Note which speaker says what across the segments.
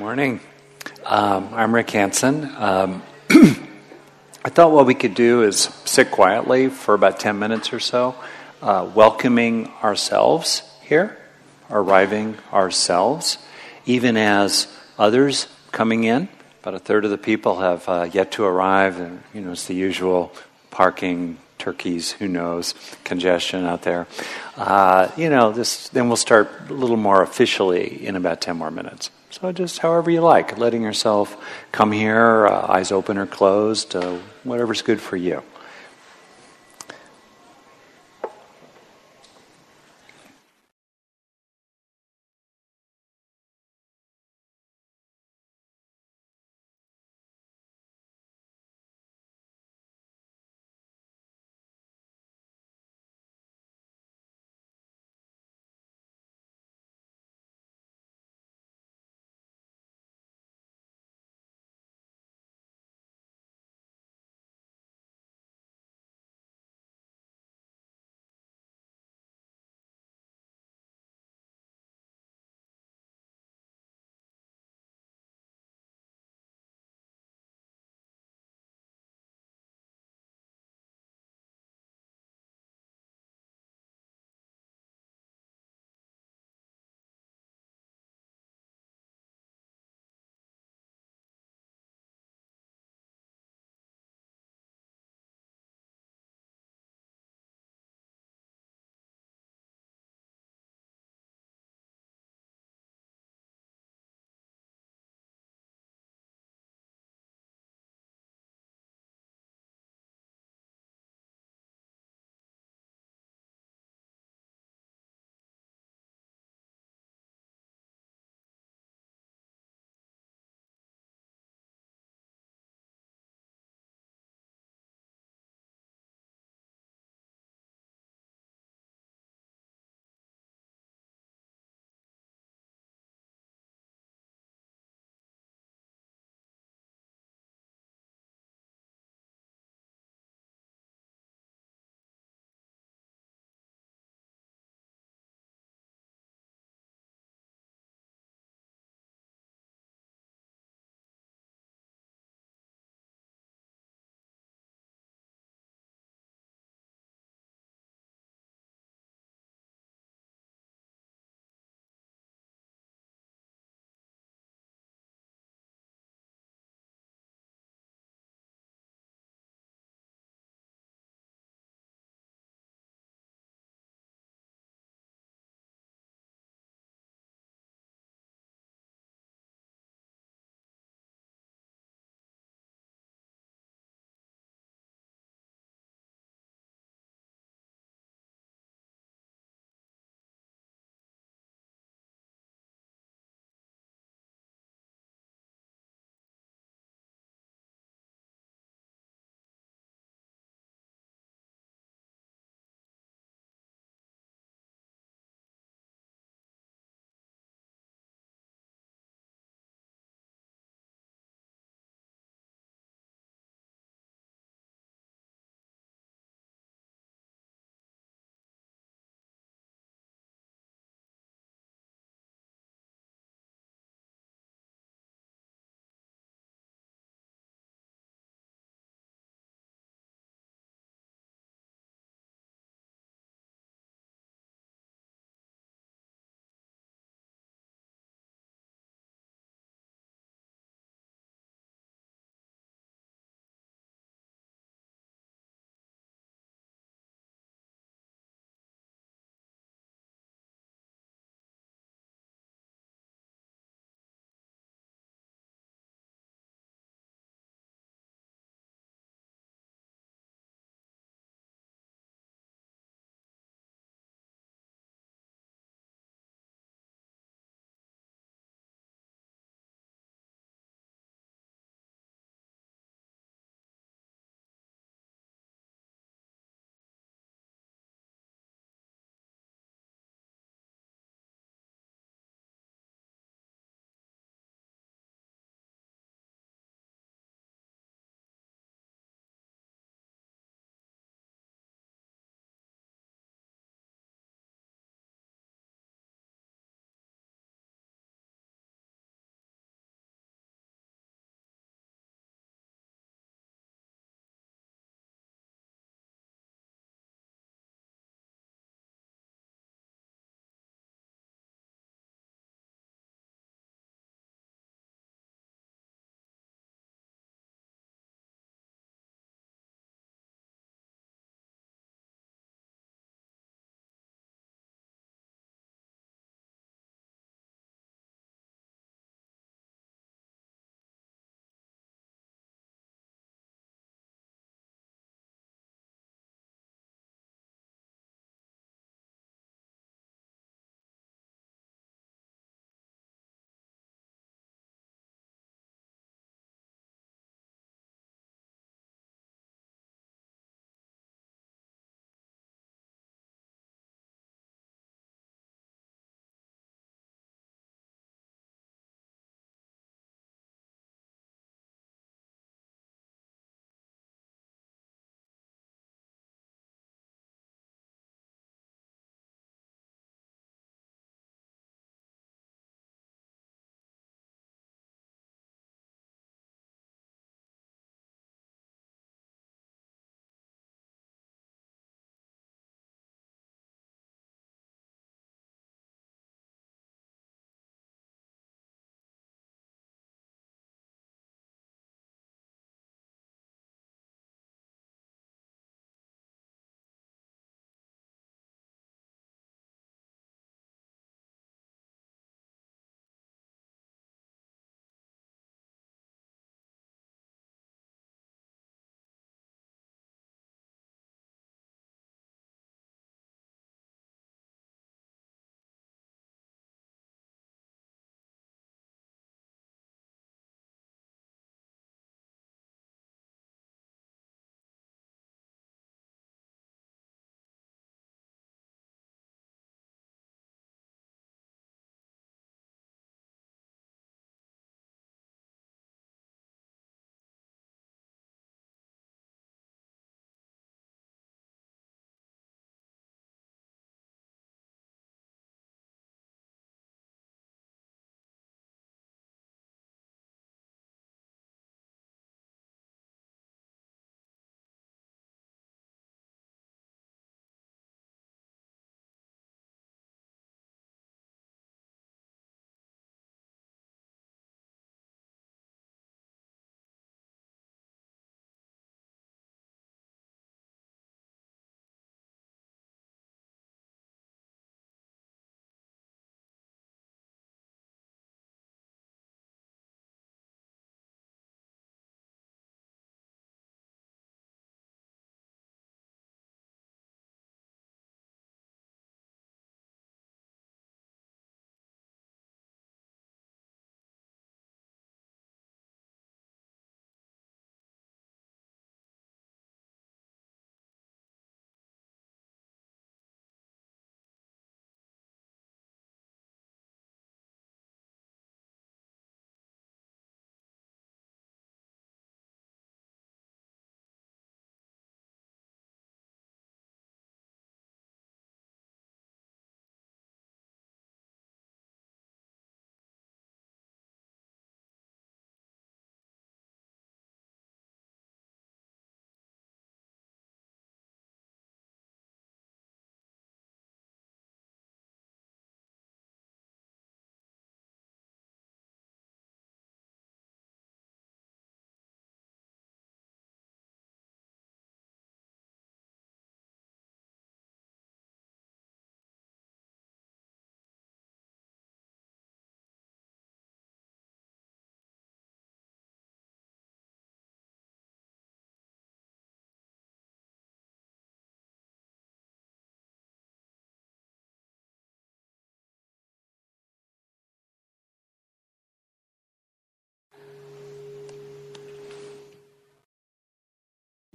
Speaker 1: Morning. Um, I'm Rick Hanson. Um, I thought what we could do is sit quietly for about 10 minutes or so, uh, welcoming ourselves here, arriving ourselves, even as others coming in. About a third of the people have uh, yet to arrive, and you know it's the usual parking, turkeys, who knows, congestion out there. Uh, you know, this, then we'll start a little more officially in about 10 more minutes. So just however you like, letting yourself come here, uh, eyes open or closed, uh, whatever's good for you.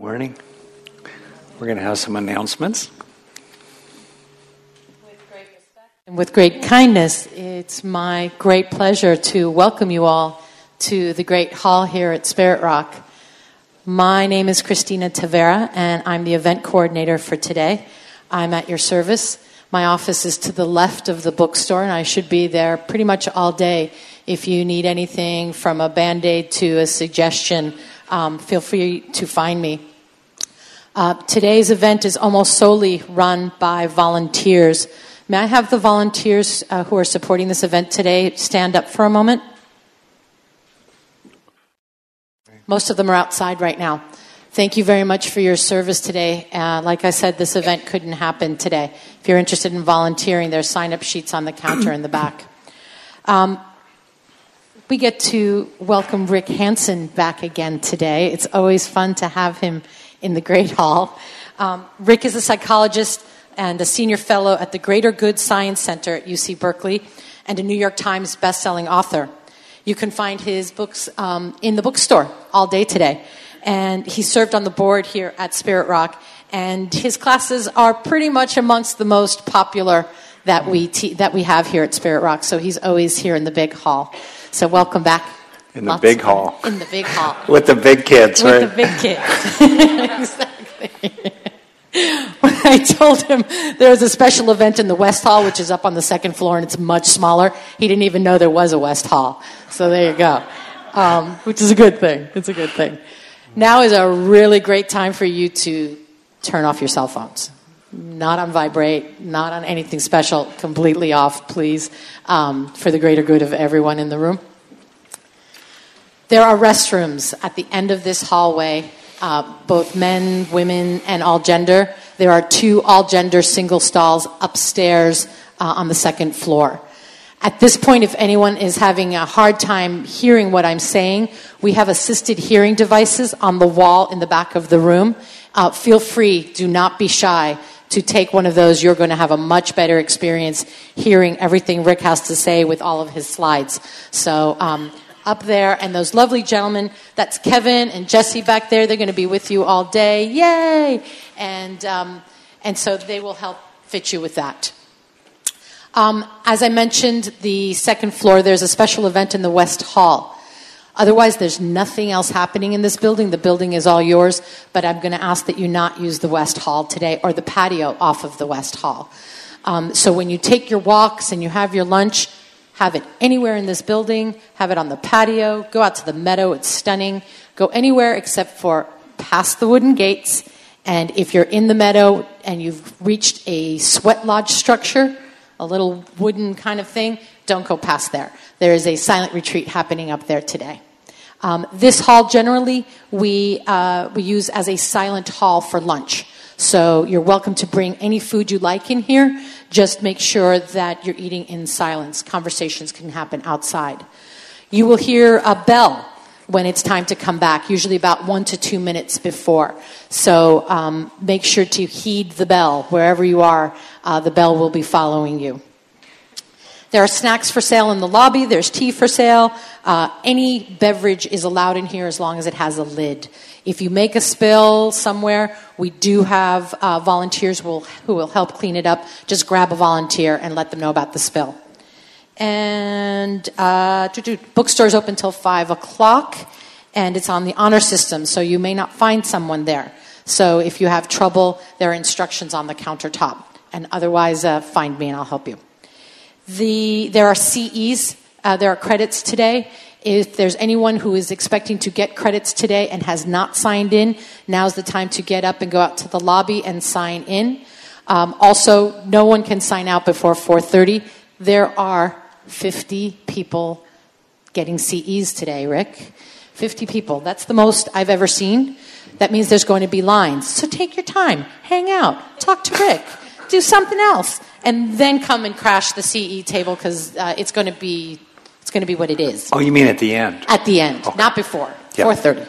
Speaker 1: Morning. We're going to have some announcements.
Speaker 2: And with great kindness, it's my great pleasure to welcome you all to the great hall here at Spirit Rock. My name is Christina Tavera, and I'm the event coordinator for today. I'm at your service. My office is to the left of the bookstore, and I should be there pretty much all day. If you need anything from a band aid to a suggestion, um, feel free to find me. Uh, today's event is almost solely run by volunteers. May I have the volunteers uh, who are supporting this event today stand up for a moment? Most of them are outside right now. Thank you very much for your service today. Uh, like I said, this event couldn't happen today. If you're interested in volunteering, there's sign up sheets on the counter in the back. Um, we get to welcome Rick Hanson back again today. It's always fun to have him in the Great Hall. Um, Rick is a psychologist and a senior fellow at the Greater Good Science Center at UC Berkeley and a New York Times bestselling author. You can find his books um, in the bookstore all day today. And he served on the board here at Spirit Rock, and his classes are pretty much amongst the most popular that we, te- that we have here at Spirit Rock. So he's always here in the big hall. So welcome back.
Speaker 1: In the Lots big hall.
Speaker 2: In the big hall.
Speaker 1: With the big kids,
Speaker 2: With
Speaker 1: right?
Speaker 2: With the big kids. exactly. when I told him there was a special event in the West Hall, which is up on the second floor and it's much smaller, he didn't even know there was a West Hall. So there you go, um, which is a good thing. It's a good thing. Now is a really great time for you to turn off your cell phones. Not on vibrate, not on anything special, completely off, please, um, for the greater good of everyone in the room. There are restrooms at the end of this hallway uh, both men, women, and all gender. There are two all gender single stalls upstairs uh, on the second floor. At this point, if anyone is having a hard time hearing what I'm saying, we have assisted hearing devices on the wall in the back of the room. Uh, feel free, do not be shy to take one of those. You're going to have a much better experience hearing everything Rick has to say with all of his slides. So, um, up there, and those lovely gentlemen. That's Kevin and Jesse back there. They're going to be with you all day. Yay! And, um, and so they will help fit you with that. Um, as I mentioned, the second floor, there's a special event in the West Hall. Otherwise, there's nothing else happening in this building. The building is all yours, but I'm going to ask that you not use the West Hall today or the patio off of the West Hall. Um, so when you take your walks and you have your lunch, have it anywhere in this building, have it on the patio, go out to the meadow, it's stunning. Go anywhere except for past the wooden gates. And if you're in the meadow and you've reached a sweat lodge structure, a little wooden kind of thing, don't go past there. There is a silent retreat happening up there today. Um, this hall generally we, uh, we use as a silent hall for lunch. So you're welcome to bring any food you like in here. Just make sure that you're eating in silence. Conversations can happen outside. You will hear a bell when it's time to come back, usually about one to two minutes before. So um, make sure to heed the bell. Wherever you are, uh, the bell will be following you. There are snacks for sale in the lobby. There's tea for sale. Uh, any beverage is allowed in here as long as it has a lid. If you make a spill somewhere, we do have uh, volunteers will, who will help clean it up. Just grab a volunteer and let them know about the spill. And uh, bookstore's open until 5 o'clock, and it's on the honor system, so you may not find someone there. So if you have trouble, there are instructions on the countertop. And otherwise, uh, find me and I'll help you. The, there are CEs, uh, there are credits today. If there's anyone who is expecting to get credits today and has not signed in, now's the time to get up and go out to the lobby and sign in. Um, also, no one can sign out before 4:30. There are 50 people getting CEs today, Rick. 50 people. That's the most I've ever seen. That means there's going to be lines. So take your time, hang out, talk to Rick, do something else, and then come and crash the CE table because uh, it's going to be it's going to be what it is.
Speaker 1: Oh, you mean at the end?
Speaker 2: At the end, okay. not before. Yep. 4:30.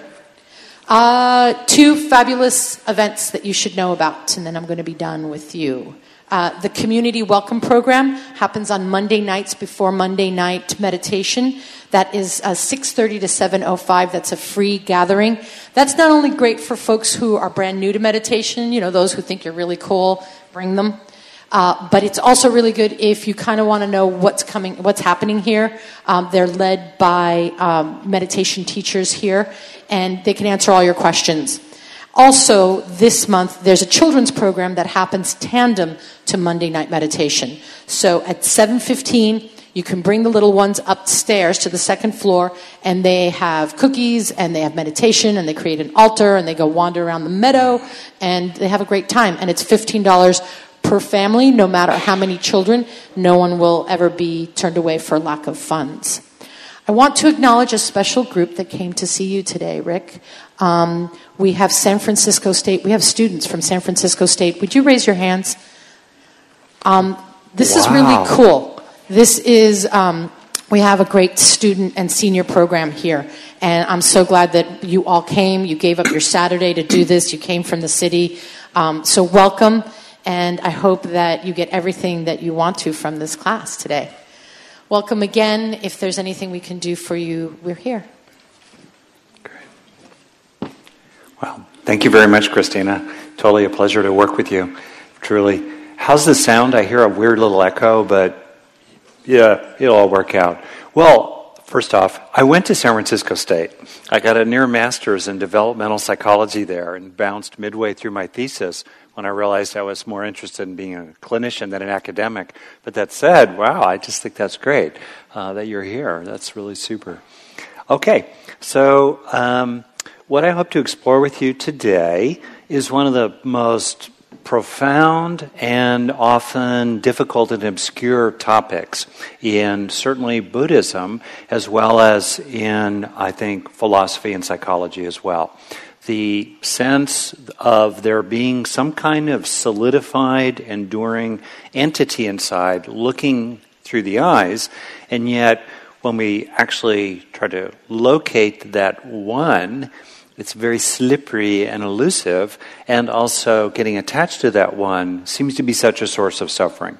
Speaker 2: Uh, two fabulous events that you should know about, and then I'm going to be done with you. Uh, the community welcome program happens on Monday nights before Monday night meditation. That is uh, 6:30 to 7:05. That's a free gathering. That's not only great for folks who are brand new to meditation, you know, those who think you're really cool, bring them. Uh, but it's also really good if you kind of want to know what's coming, what's happening here. Um, they're led by um, meditation teachers here, and they can answer all your questions. Also, this month there's a children's program that happens tandem to Monday night meditation. So at 7:15, you can bring the little ones upstairs to the second floor, and they have cookies, and they have meditation, and they create an altar, and they go wander around the meadow, and they have a great time. And it's fifteen dollars per family, no matter how many children. No one will ever be turned away for lack of funds. I want to acknowledge a special group that came to see you today, Rick. Um, we have San Francisco State. We have students from San Francisco State. Would you raise your hands? Um, this wow. is really cool. This is, um, we have a great student and senior program here. And I'm so glad that you all came. You gave up your Saturday to do this. You came from the city. Um, so welcome. And I hope that you get everything that you want to from this class today. Welcome again. If there's anything we can do for you, we're here.
Speaker 1: Great. Well, thank you very much, Christina. Totally a pleasure to work with you. Truly. How's the sound? I hear a weird little echo, but yeah, it'll all work out. Well, first off, I went to San Francisco State. I got a near master's in developmental psychology there and bounced midway through my thesis when I realized I was more interested in being a clinician than an academic. But that said, wow, I just think that's great uh, that you're here. That's really super. Okay, so um, what I hope to explore with you today is one of the most profound and often difficult and obscure topics in certainly Buddhism as well as in, I think, philosophy and psychology as well the sense of there being some kind of solidified, enduring entity inside looking through the eyes, and yet when we actually try to locate that one, it's very slippery and elusive, and also getting attached to that one seems to be such a source of suffering.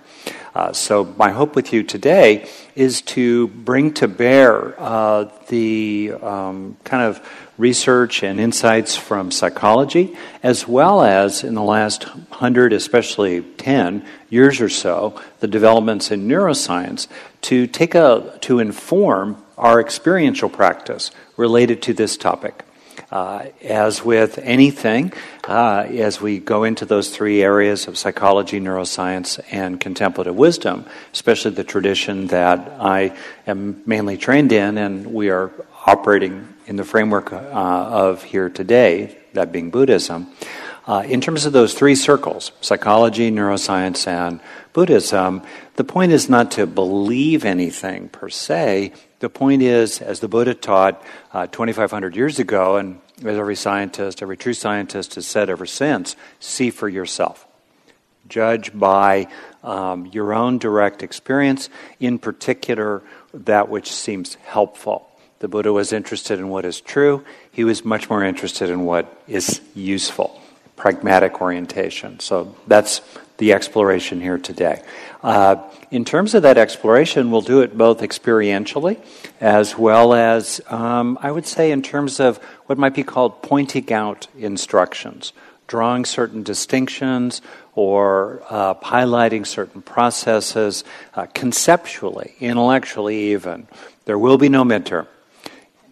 Speaker 1: Uh, so, my hope with you today is to bring to bear uh, the um, kind of research and insights from psychology, as well as in the last hundred, especially 10 years or so, the developments in neuroscience to take a, to inform our experiential practice related to this topic. Uh, as with anything, uh, as we go into those three areas of psychology, neuroscience, and contemplative wisdom, especially the tradition that I am mainly trained in and we are operating in the framework uh, of here today, that being Buddhism, uh, in terms of those three circles psychology, neuroscience, and Buddhism the point is not to believe anything per se. The point is, as the Buddha taught uh, 2,500 years ago, and as every scientist, every true scientist has said ever since, see for yourself. Judge by um, your own direct experience, in particular, that which seems helpful. The Buddha was interested in what is true. He was much more interested in what is useful, pragmatic orientation. So that's the exploration here today. Uh, in terms of that exploration, we'll do it both experientially as well as, um, I would say, in terms of what might be called pointing out instructions, drawing certain distinctions or uh, highlighting certain processes uh, conceptually, intellectually, even. There will be no midterm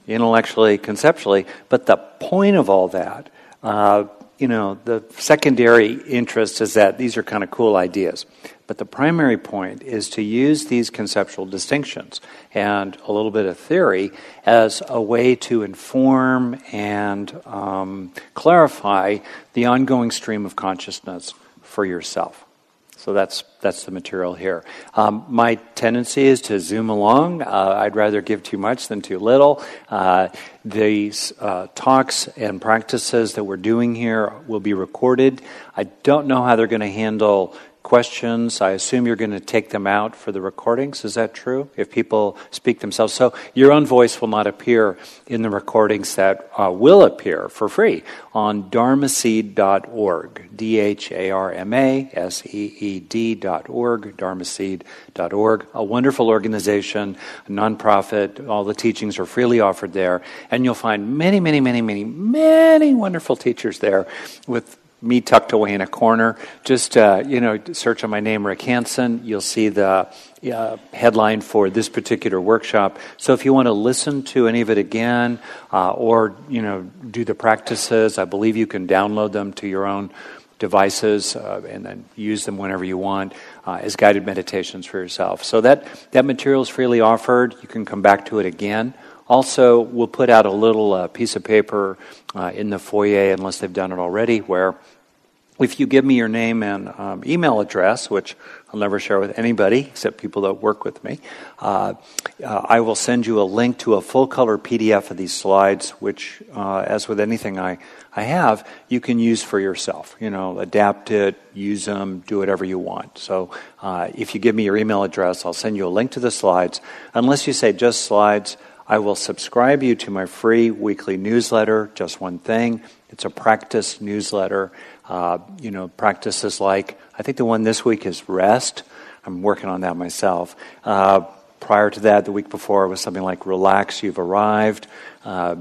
Speaker 1: intellectually, conceptually, but the point of all that, uh, you know, the secondary interest is that these are kind of cool ideas. But the primary point is to use these conceptual distinctions and a little bit of theory as a way to inform and um, clarify the ongoing stream of consciousness for yourself. So that's that's the material here. Um, my tendency is to zoom along. Uh, I'd rather give too much than too little. Uh, these uh, talks and practices that we're doing here will be recorded. I don't know how they're going to handle questions. I assume you're going to take them out for the recordings. Is that true? If people speak themselves. So your own voice will not appear in the recordings that uh, will appear for free on dharmaseed.org. D H A R M A S E E D.org, dharmaseed.org. A wonderful organization, a nonprofit. All the teachings are freely offered there. And you'll find many, many, many, many, many wonderful teachers there with me tucked away in a corner. Just, uh, you know, search on my name, Rick Hanson. You'll see the uh, headline for this particular workshop. So if you want to listen to any of it again uh, or, you know, do the practices, I believe you can download them to your own devices uh, and then use them whenever you want uh, as guided meditations for yourself. So that, that material is freely offered. You can come back to it again. Also, we'll put out a little uh, piece of paper uh, in the foyer, unless they've done it already, where if you give me your name and um, email address, which I'll never share with anybody except people that work with me, uh, uh, I will send you a link to a full color PDF of these slides, which, uh, as with anything I, I have, you can use for yourself. You know, adapt it, use them, do whatever you want. So uh, if you give me your email address, I'll send you a link to the slides. Unless you say just slides, I will subscribe you to my free weekly newsletter, Just One Thing. It's a practice newsletter. Uh, you know, practices like, I think the one this week is rest. I'm working on that myself. Uh, prior to that, the week before, was something like relax, you've arrived. Uh,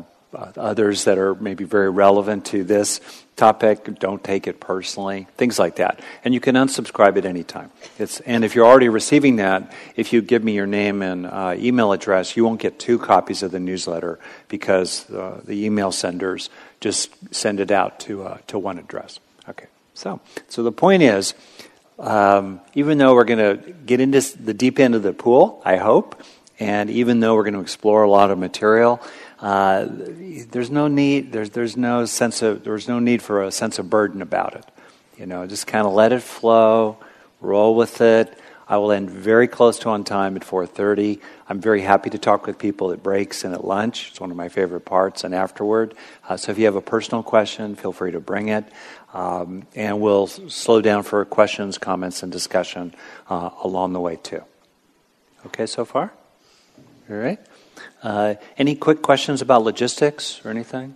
Speaker 1: others that are maybe very relevant to this topic, don't take it personally, things like that. And you can unsubscribe at any time. It's, and if you're already receiving that, if you give me your name and uh, email address, you won't get two copies of the newsletter because uh, the email senders just send it out to, uh, to one address. So so the point is, um, even though we're going to get into the deep end of the pool, I hope, and even though we're going to explore a lot of material, uh, there's no need. There's there's no sense of there's no need for a sense of burden about it. You know, just kind of let it flow, roll with it. I will end very close to on time at 4:30. I'm very happy to talk with people at breaks and at lunch. It's one of my favorite parts, and afterward. Uh, so if you have a personal question, feel free to bring it. Um, and we'll slow down for questions, comments, and discussion uh, along the way too. Okay, so far? All right. Uh, any quick questions about logistics or anything?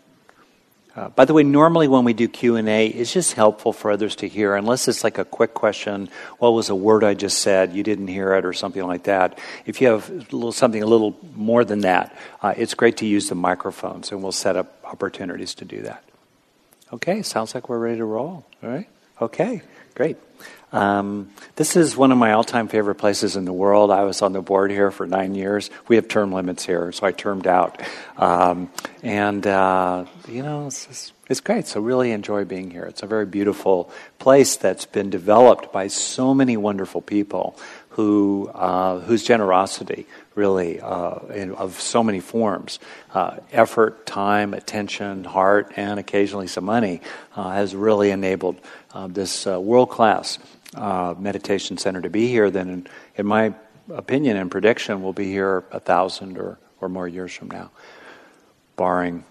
Speaker 1: Uh, by the way, normally when we do Q and A, it's just helpful for others to hear, unless it's like a quick question. What was a word I just said? You didn't hear it, or something like that. If you have a little, something a little more than that, uh, it's great to use the microphones, and we'll set up opportunities to do that. Okay, sounds like we're ready to roll. All right. Okay, great. Um, this is one of my all-time favorite places in the world. I was on the board here for nine years. We have term limits here, so I termed out, um, and uh, you know it's, it's great. So really enjoy being here. It's a very beautiful place that's been developed by so many wonderful people who uh, whose generosity really uh, in, of so many forms uh, effort, time, attention, heart, and occasionally some money uh, has really enabled uh, this uh, world class meditation center to be here. Then, in, in, my opinion and prediction, will be here a thousand or, or more years from now, barring.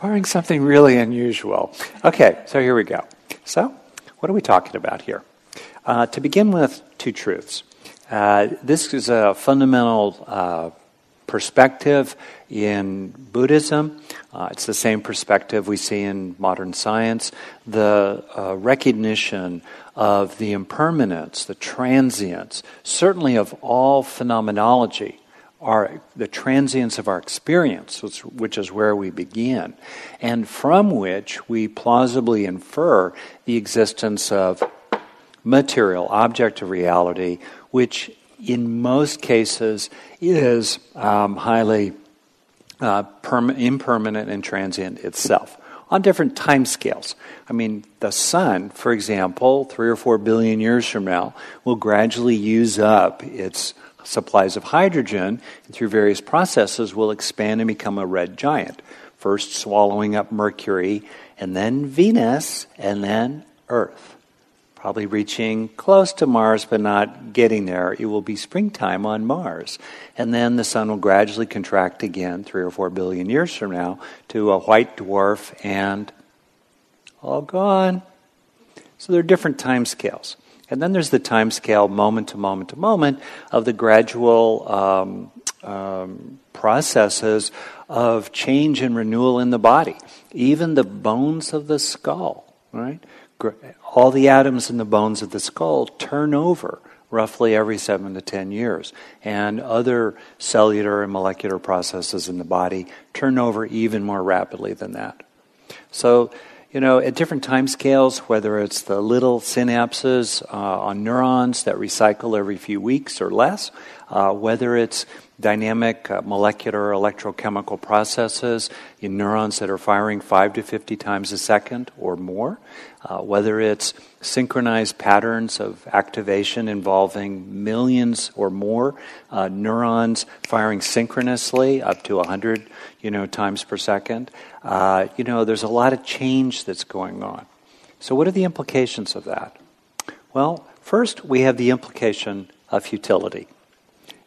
Speaker 1: barring something really unusual. Okay, so here we go. So, what are we talking about here? Uh, to begin with, two truths. Uh, this is a fundamental uh, perspective in Buddhism. Uh, it's the same perspective we see in modern science. The uh, recognition of the impermanence, the transience, certainly of all phenomenology, our, the transience of our experience, which, which, is where we begin, and from which we plausibly infer the existence of material, object of reality, which in most cases is um, highly uh, perm- impermanent and transient itself on different time scales. I mean, the sun, for example, three or four billion years from now, will gradually use up its supplies of hydrogen, and through various processes will expand and become a red giant, first swallowing up Mercury, and then Venus, and then Earth. Probably reaching close to Mars, but not getting there. It will be springtime on Mars. And then the sun will gradually contract again, three or four billion years from now, to a white dwarf and all gone. So there are different time scales. And then there's the time scale, moment to moment to moment, of the gradual um, um, processes of change and renewal in the body. Even the bones of the skull, right? All the atoms in the bones of the skull turn over roughly every seven to ten years. And other cellular and molecular processes in the body turn over even more rapidly than that. So you know, at different time scales, whether it's the little synapses uh, on neurons that recycle every few weeks or less, uh, whether it's dynamic uh, molecular electrochemical processes in neurons that are firing 5 to 50 times a second or more, uh, whether it's synchronized patterns of activation involving millions or more uh, neurons firing synchronously up to 100 you know, times per second. Uh, you know, there's a lot of change that's going on. So, what are the implications of that? Well, first, we have the implication of futility.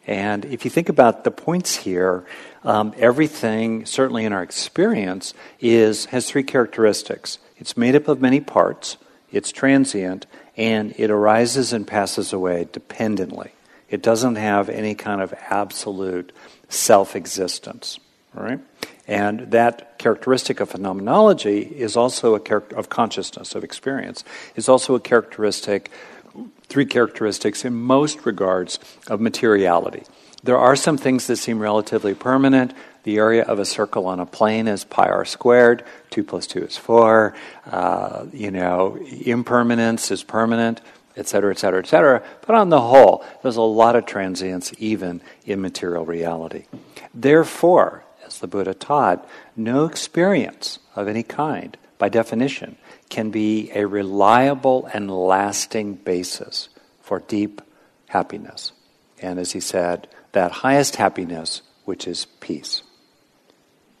Speaker 1: And if you think about the points here, um, everything, certainly in our experience, is has three characteristics. It's made up of many parts, it's transient, and it arises and passes away dependently. It doesn't have any kind of absolute self existence. Right? And that characteristic of phenomenology is also a character of consciousness, of experience, is also a characteristic, three characteristics in most regards of materiality. There are some things that seem relatively permanent. The area of a circle on a plane is pi r squared. Two plus two is four. Uh, you know, impermanence is permanent, et cetera, et cetera, et cetera. But on the whole, there's a lot of transience even in material reality. Therefore, as the Buddha taught, no experience of any kind, by definition, can be a reliable and lasting basis for deep happiness. And as he said, that highest happiness, which is peace.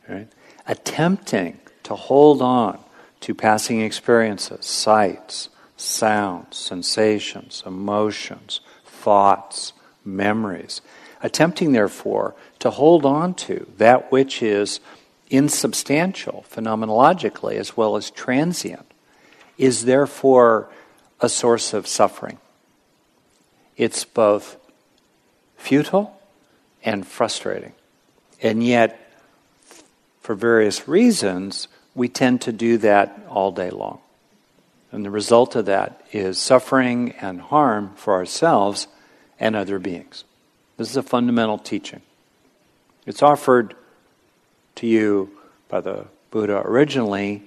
Speaker 1: Right? Attempting to hold on to passing experiences, sights, sounds, sensations, emotions, thoughts, memories, attempting, therefore, to hold on to that which is insubstantial phenomenologically as well as transient is therefore a source of suffering. It's both futile and frustrating. And yet, for various reasons, we tend to do that all day long. And the result of that is suffering and harm for ourselves and other beings. This is a fundamental teaching. It's offered to you by the Buddha originally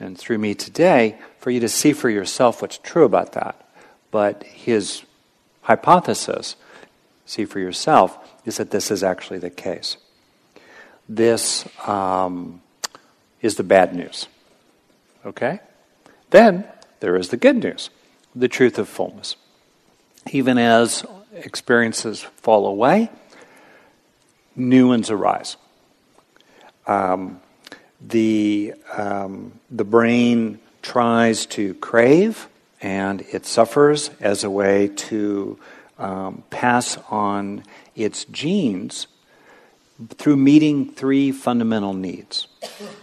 Speaker 1: and through me today for you to see for yourself what's true about that. But his hypothesis, see for yourself, is that this is actually the case. This um, is the bad news. Okay? Then there is the good news, the truth of fullness. Even as experiences fall away, new ones arise. Um, the, um, the brain tries to crave and it suffers as a way to um, pass on its genes through meeting three fundamental needs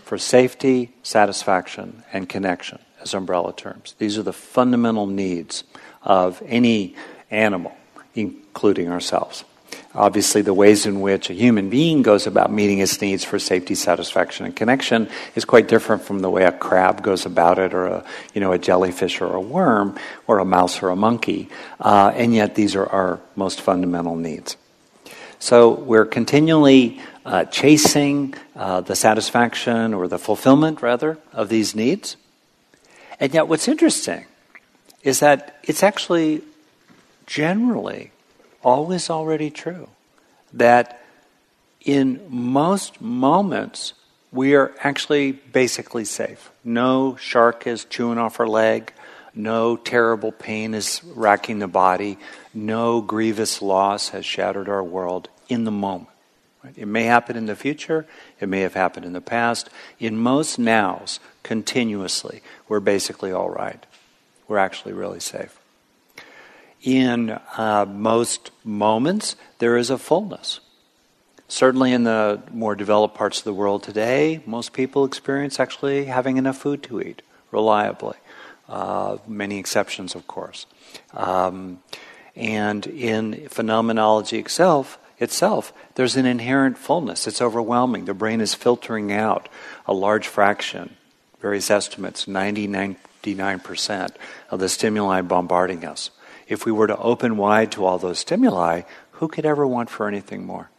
Speaker 1: for safety, satisfaction, and connection as umbrella terms. These are the fundamental needs of any animal including ourselves. Obviously, the ways in which a human being goes about meeting its needs for safety, satisfaction, and connection is quite different from the way a crab goes about it, or a you know a jellyfish, or a worm, or a mouse, or a monkey. Uh, and yet, these are our most fundamental needs. So we're continually uh, chasing uh, the satisfaction or the fulfillment, rather, of these needs. And yet, what's interesting is that it's actually generally always already true. That in most moments, we are actually basically safe. No shark is chewing off our leg. No terrible pain is racking the body. No grievous loss has shattered our world in the moment. It may happen in the future. It may have happened in the past. In most nows, continuously, we're basically all right. We're actually really safe in uh, most moments, there is a fullness. Certainly, in the more developed parts of the world today, most people experience actually having enough food to eat reliably. uh, many exceptions, of course. Um, and in phenomenology itself, itself, there's an inherent fullness. It's overwhelming. The brain is filtering out a large fraction, various estimates, 90, 99% of the stimuli bombarding us. If we were to open wide to all those stimuli, who could ever want for anything more?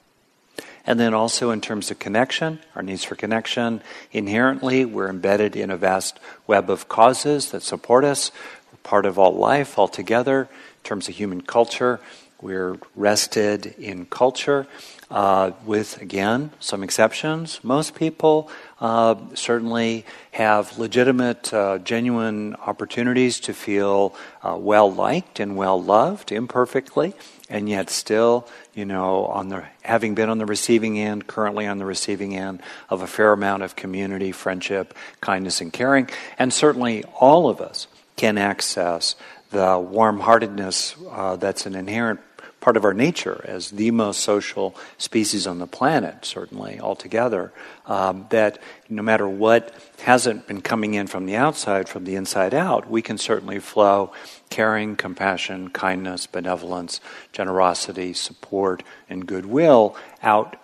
Speaker 1: And then also in terms of connection, our needs for connection, inherently we're embedded in a vast web of causes that support us. We're part of all life altogether. In terms of human culture, we're rested in culture. Uh, with again some exceptions. Most people uh, certainly have legitimate, uh, genuine opportunities to feel uh, well liked and well loved imperfectly and yet still, you know, on the having been on the receiving end, currently on the receiving end of a fair amount of community, friendship, kindness, and caring, and certainly all of us can access the warm-heartedness uh, that's an inherent part of our nature as the most social species on the planet, certainly altogether. Um, that no matter what hasn't been coming in from the outside, from the inside out, we can certainly flow caring, compassion, kindness, benevolence, generosity, support, and goodwill out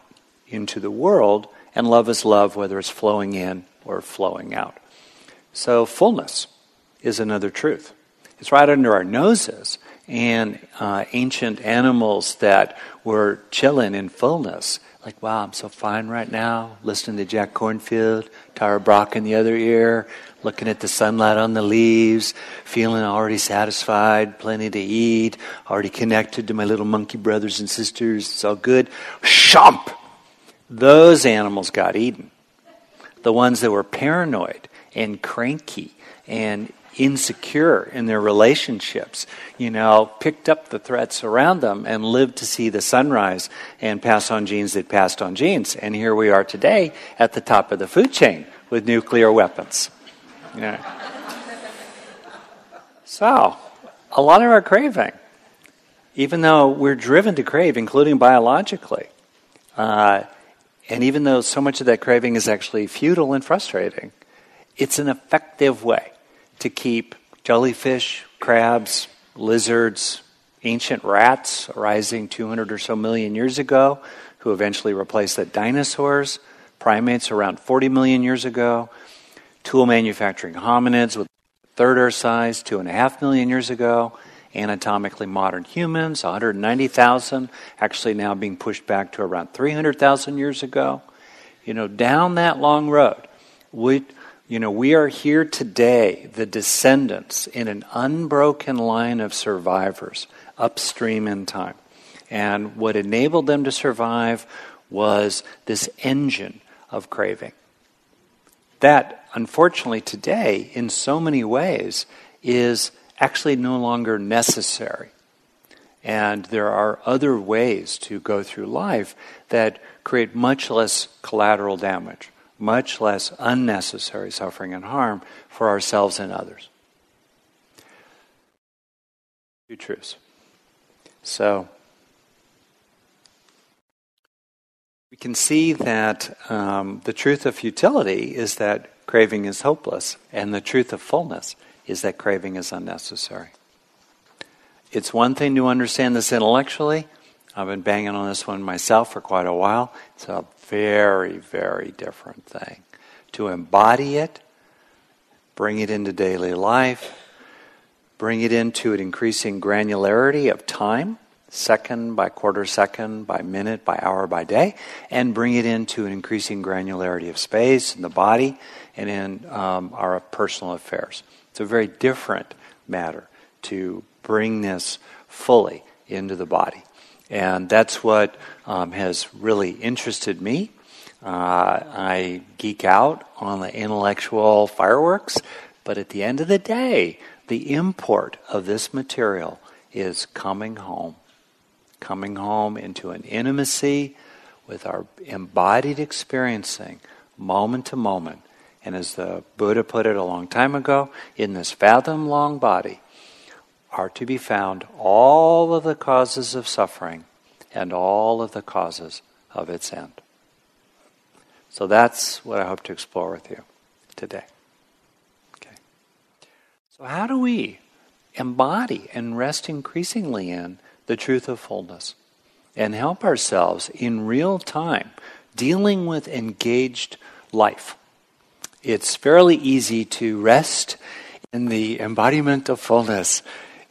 Speaker 1: into the world. And love is love, whether it's flowing in or flowing out. So, fullness is another truth. It's right under our noses. And uh, ancient animals that were chilling in fullness, like, wow, I'm so fine right now, listening to Jack Kornfield, Tara Brach in the other ear, looking at the sunlight on the leaves, feeling already satisfied, plenty to eat, already connected to my little monkey brothers and sisters. It's all good. Shump! Those animals got eaten. The ones that were paranoid and cranky and insecure in their relationships, you know, picked up the threats around them and lived to see the sunrise and pass on genes that passed on genes. And here we are today at the top of the food chain with nuclear weapons. Yeah. So, a lot of our craving, even though we're driven to crave, including biologically, uh, and even though so much of that craving is actually futile and frustrating, it's an effective way to keep jellyfish, crabs, lizards, ancient rats arising 200 or so million years ago, who eventually replaced the dinosaurs, primates around 40 million years ago, tool manufacturing hominids with third our size two and a half million years ago, anatomically modern humans, 190,000, actually now being pushed back to around 300,000 years ago. You know, down that long road, we, you know, we are here today, the descendants in an unbroken line of survivors upstream in time. And what enabled them to survive was this engine of craving. That, unfortunately, today, in so many ways, is actually no longer necessary. And there are other ways to go through life that create much less collateral damage much less unnecessary suffering and harm for ourselves and others. Two truths. So, we can see that um, the truth of futility is that craving is hopeless, and the truth of fullness is that craving is unnecessary. It's one thing to understand this intellectually. I've been banging on this one myself for quite a while. It's a very, very different thing. To embody it, bring it into daily life, bring it into an increasing granularity of time, second by quarter second, by minute, by hour, by day, and bring it into an increasing granularity of space in the body and in um, our personal affairs. It's a very different matter to bring this fully into the body. And that's what um, has really interested me. Uh, I geek out on the intellectual fireworks, but at the end of the day, the import of this material is coming home. Coming home into an intimacy with our embodied experiencing moment to moment. And as the Buddha put it a long time ago, in this fathom long body, are to be found all of the causes of suffering and all of the causes of its end. So that's what I hope to explore with you today. Okay. So How do we embody and rest increasingly in the truth of fullness and help ourselves in real time dealing with engaged life? It's fairly easy to rest in the embodiment of fullness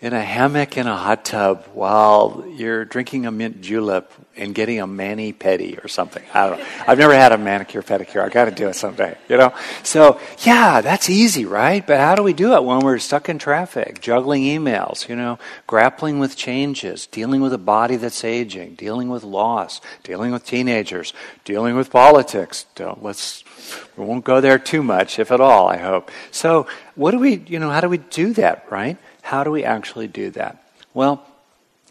Speaker 1: in a hammock in a hot tub while you're drinking a mint julep and getting a mani pedi or something. I don't know. I've never had a manicure pedicure. I got to do it someday, you know? So, yeah, that's easy, right? But how do we do it when we're stuck in traffic, juggling emails, you know, grappling with changes, dealing with a body that's aging, dealing with loss, dealing with teenagers, dealing with politics? Don't, let's, we won't go there too much, if at all, I hope. So, what do we, you know, how do we do that, right? How do we actually do that? Well,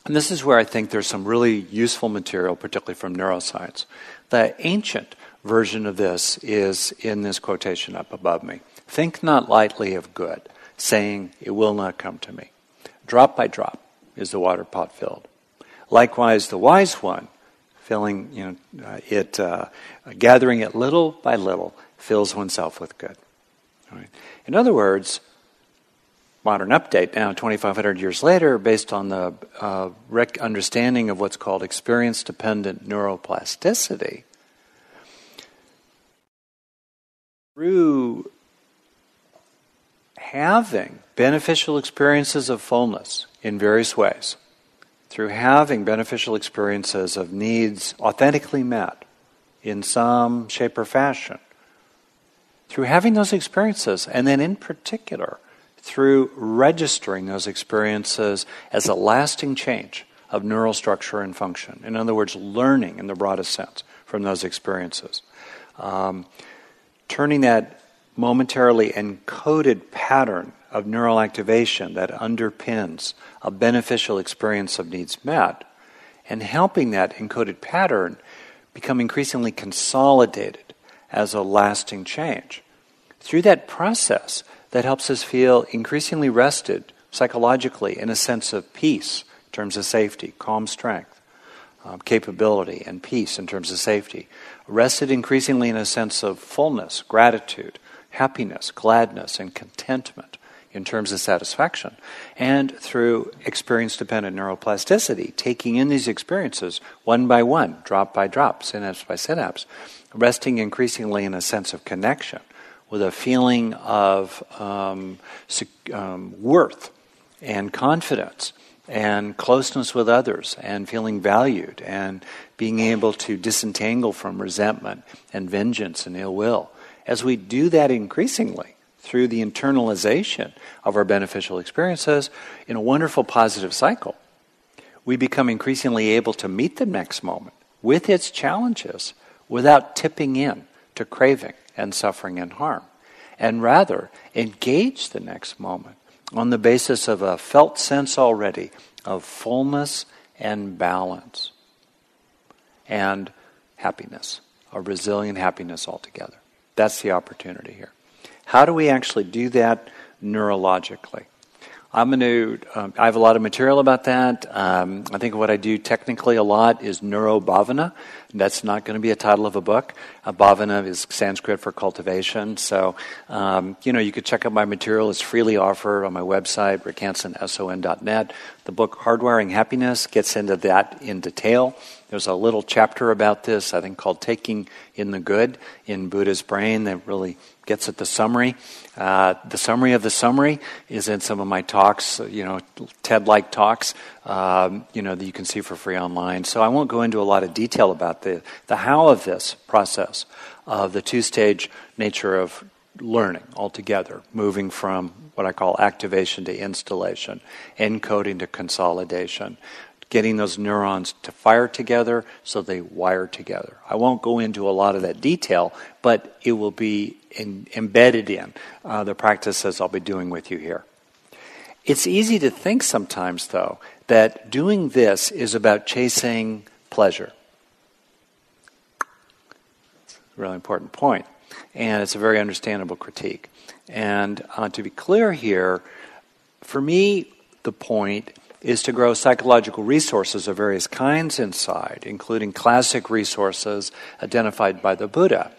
Speaker 1: and this is where I think there's some really useful material, particularly from neuroscience. The ancient version of this is in this quotation up above me Think not lightly of good, saying, It will not come to me. Drop by drop is the water pot filled. Likewise, the wise one, filling you know, uh, it, uh, gathering it little by little, fills oneself with good. In other words, modern update now, 2,500 years later, based on the uh, rec- understanding of what's called experience dependent neuroplasticity, through having beneficial experiences of fullness in various ways, through having beneficial experiences of needs authentically met in some shape or fashion, through having those experiences, and then in particular, through registering those experiences as a lasting change of neural structure and function. In other words, learning in the broadest sense from those experiences. Um, turning that momentarily encoded pattern of neural activation that underpins a beneficial experience of needs met and helping that encoded pattern become increasingly consolidated as a lasting change. Through that process, that helps us feel increasingly rested psychologically in a sense of peace in terms of safety, calm strength, um, capability, and peace in terms of safety. Rested increasingly in a sense of fullness, gratitude, happiness, gladness, and contentment in terms of satisfaction. And through experience dependent neuroplasticity, taking in these experiences one by one, drop by drop, synapse by synapse, resting increasingly in a sense of connection with a feeling of um, um, worth and confidence and closeness with others and feeling valued and being able to disentangle from resentment and vengeance and ill will. As we do that increasingly through the internalization of our beneficial experiences in a wonderful positive cycle, we become increasingly able to meet the next moment with its challenges without tipping in to craving and suffering and harm, and rather engage the next moment on the basis of a felt sense already of fullness and balance and happiness, a resilient happiness altogether. That's the opportunity here. How do we actually do that neurologically? I'm going to. Um, I have a lot of material about that. Um, I think what I do technically a lot is neurobhavana. That's not going to be a title of a book. Uh, bhavana is Sanskrit for cultivation. So, um, you know, you could check out my material. It's freely offered on my website, rickhanson.son.net. The book Hardwiring Happiness gets into that in detail. There's a little chapter about this, I think, called Taking in the Good in Buddha's Brain that really gets at the summary. Uh, the summary of the summary is in some of my talks, you know, TED like talks, um, you know, that you can see for free online. So I won't go into a lot of detail about the, the how of this process of the two stage nature of learning altogether, moving from what I call activation to installation, encoding to consolidation, getting those neurons to fire together so they wire together. I won't go into a lot of that detail, but it will be in, embedded in uh, the practices I'll be doing with you here. It's easy to think sometimes, though, that doing this is about chasing pleasure. It's a really important point, and it's a very understandable critique. And uh, to be clear here, for me, the point is to grow psychological resources of various kinds inside, including classic resources identified by the Buddha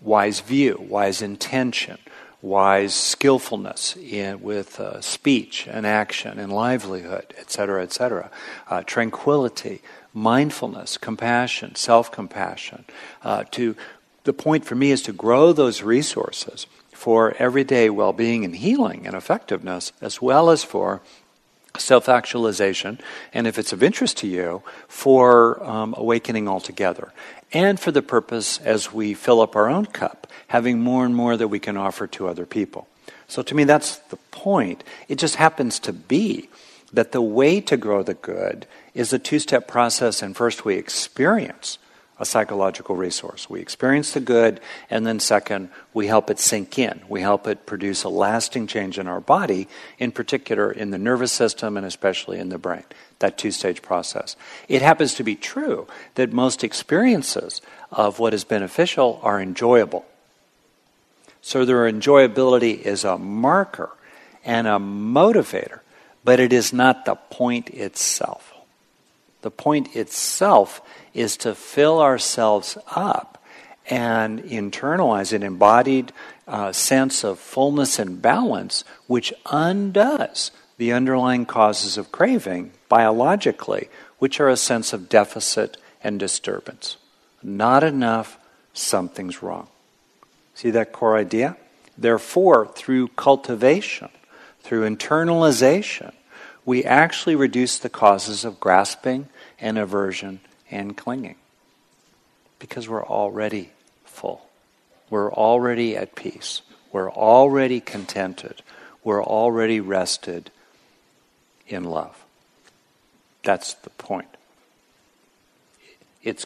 Speaker 1: wise view, wise intention, wise skillfulness in, with uh, speech and action and livelihood, etc., etc., uh, tranquility, mindfulness, compassion, self compassion. Uh, to the point for me is to grow those resources for everyday well being and healing and effectiveness, as well as for self actualization, and if it's of interest to you, for um, awakening altogether. And for the purpose, as we fill up our own cup, having more and more that we can offer to other people. So to me, that's the point. It just happens to be that the way to grow the good is a two step process, and first we experience a psychological resource. We experience the good, and then second, we help it sink in. We help it produce a lasting change in our body, in particular in the nervous system and especially in the brain. That two stage process. It happens to be true that most experiences of what is beneficial are enjoyable. So their enjoyability is a marker and a motivator, but it is not the point itself. The point itself is to fill ourselves up and internalize an embodied uh, sense of fullness and balance, which undoes the underlying causes of craving biologically, which are a sense of deficit and disturbance. Not enough, something's wrong. See that core idea? Therefore, through cultivation, through internalization, we actually reduce the causes of grasping and aversion and clinging. Because we're already full. We're already at peace. We're already contented. We're already rested in love. That's the point. It's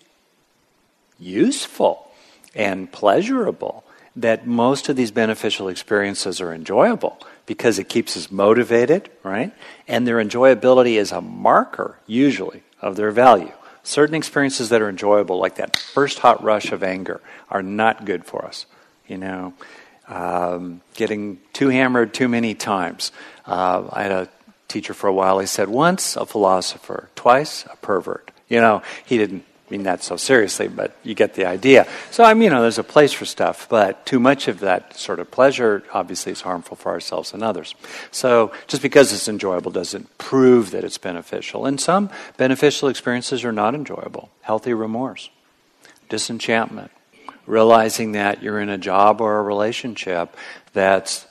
Speaker 1: useful and pleasurable that most of these beneficial experiences are enjoyable because it keeps us motivated, right? And their enjoyability is a marker, usually, of their value. Certain experiences that are enjoyable, like that first hot rush of anger, are not good for us. You know, um, getting too hammered too many times. Uh, I had a teacher for a while. He said, once a philosopher, twice a pervert. You know, he didn't mean that so seriously, but you get the idea. So, I mean, you know, there's a place for stuff, but too much of that sort of pleasure obviously is harmful for ourselves and others. So, just because it's enjoyable doesn't prove that it's beneficial. And some beneficial experiences are not enjoyable. Healthy remorse, disenchantment, realizing that you're in a job or a relationship that's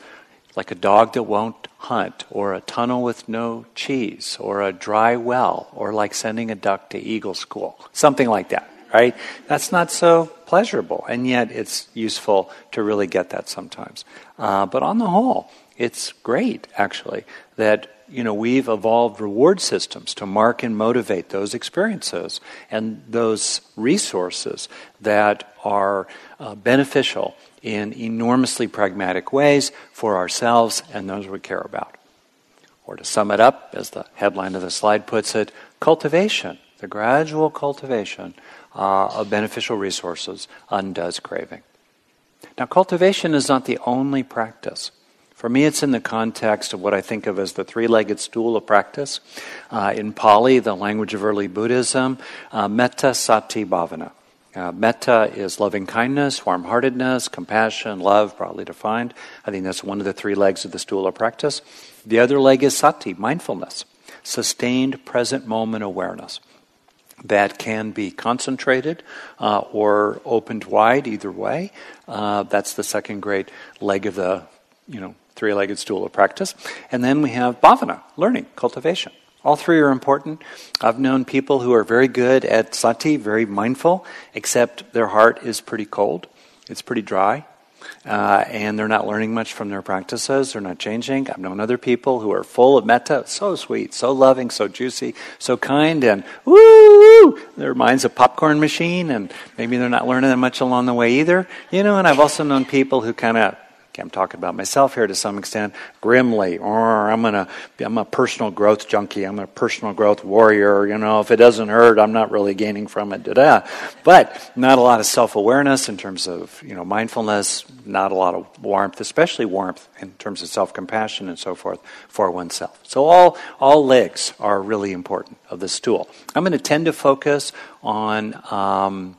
Speaker 1: like a dog that won't hunt, or a tunnel with no cheese, or a dry well, or like sending a duck to eagle school. Something like that, right? That's not so pleasurable, and yet it's useful to really get that sometimes. Uh, but on the whole, it's great, actually, that you know we've evolved reward systems to mark and motivate those experiences and those resources that are uh, beneficial in enormously pragmatic ways for ourselves and those we care about. Or to sum it up, as the headline of the slide puts it, cultivation, the gradual cultivation uh, of beneficial resources undoes craving. Now, cultivation is not the only practice. For me, it's in the context of what I think of as the three legged stool of practice. Uh, in Pali, the language of early Buddhism, uh, metta, sati, bhavana. Uh, metta is loving kindness, warm heartedness, compassion, love, broadly defined. I think that's one of the three legs of the stool of practice. The other leg is sati, mindfulness, sustained present moment awareness. That can be concentrated uh, or opened wide, either way. Uh, that's the second great leg of the, you know, three-legged stool of practice. And then we have bhavana, learning, cultivation. All three are important. I've known people who are very good at sati, very mindful, except their heart is pretty cold. It's pretty dry. Uh, and they're not learning much from their practices. They're not changing. I've known other people who are full of metta, so sweet, so loving, so juicy, so kind, and woo! Their mind's a popcorn machine, and maybe they're not learning that much along the way either. You know, and I've also known people who kind of I'm talking about myself here to some extent, grimly, or I'm gonna, I'm a personal growth junkie, I'm a personal growth warrior, you know, if it doesn't hurt, I'm not really gaining from it, da-da. But not a lot of self-awareness in terms of, you know, mindfulness, not a lot of warmth, especially warmth in terms of self-compassion and so forth for oneself. So all, all legs are really important of this stool. I'm to tend to focus on, um,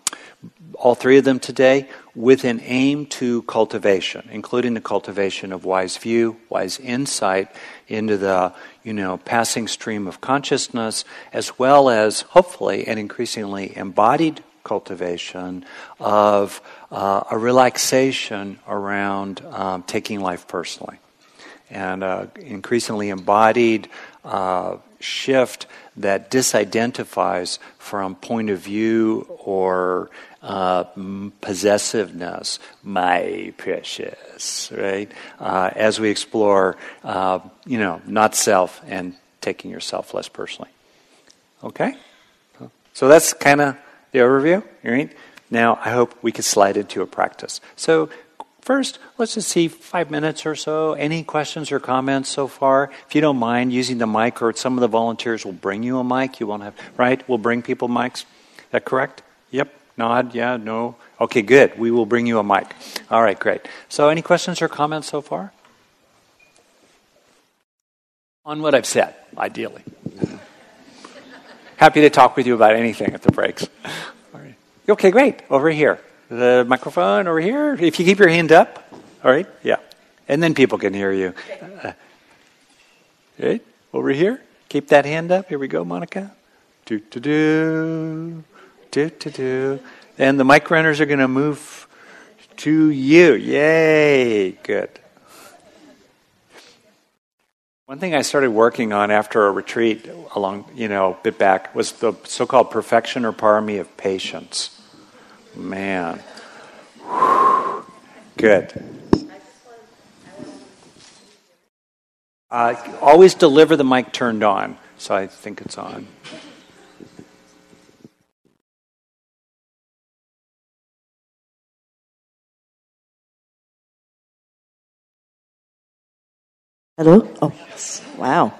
Speaker 1: all three of them today with an aim to cultivation, including the cultivation of wise view, wise insight into the, you know, passing stream of consciousness, as well as hopefully an increasingly embodied cultivation of uh, a relaxation around um, taking life personally. And uh, increasingly embodied uh, shift that disidentifies from point of view or uh, possessiveness, my precious, right? Uh, as we explore, uh, you know, not self and taking yourself less personally. Okay? So that's kind of the overview, right? Now, I hope we can slide into a practice. So, First, let's just see five minutes or so. Any questions or comments so far? If you don't mind using the mic, or some of the volunteers will bring you a mic. You won't have, right? We'll bring people mics. Is that correct? Yep. Nod. Yeah. No. Okay. Good. We will bring you a mic. All right. Great. So, any questions or comments so far? On what I've said, ideally. Happy to talk with you about anything at the breaks. All right. Okay. Great. Over here the microphone over here. If you keep your hand up, all right, yeah, and then people can hear you. Uh, right over here, keep that hand up. Here we go, Monica. Do do do do do do. And the mic runners are going to move to you. Yay! Good. One thing I started working on after a retreat along, you know, a bit back was the so-called perfection or parami of patience. Man. Good. Uh, always deliver the mic turned on. So I think it's on.
Speaker 3: Hello? Oh, wow.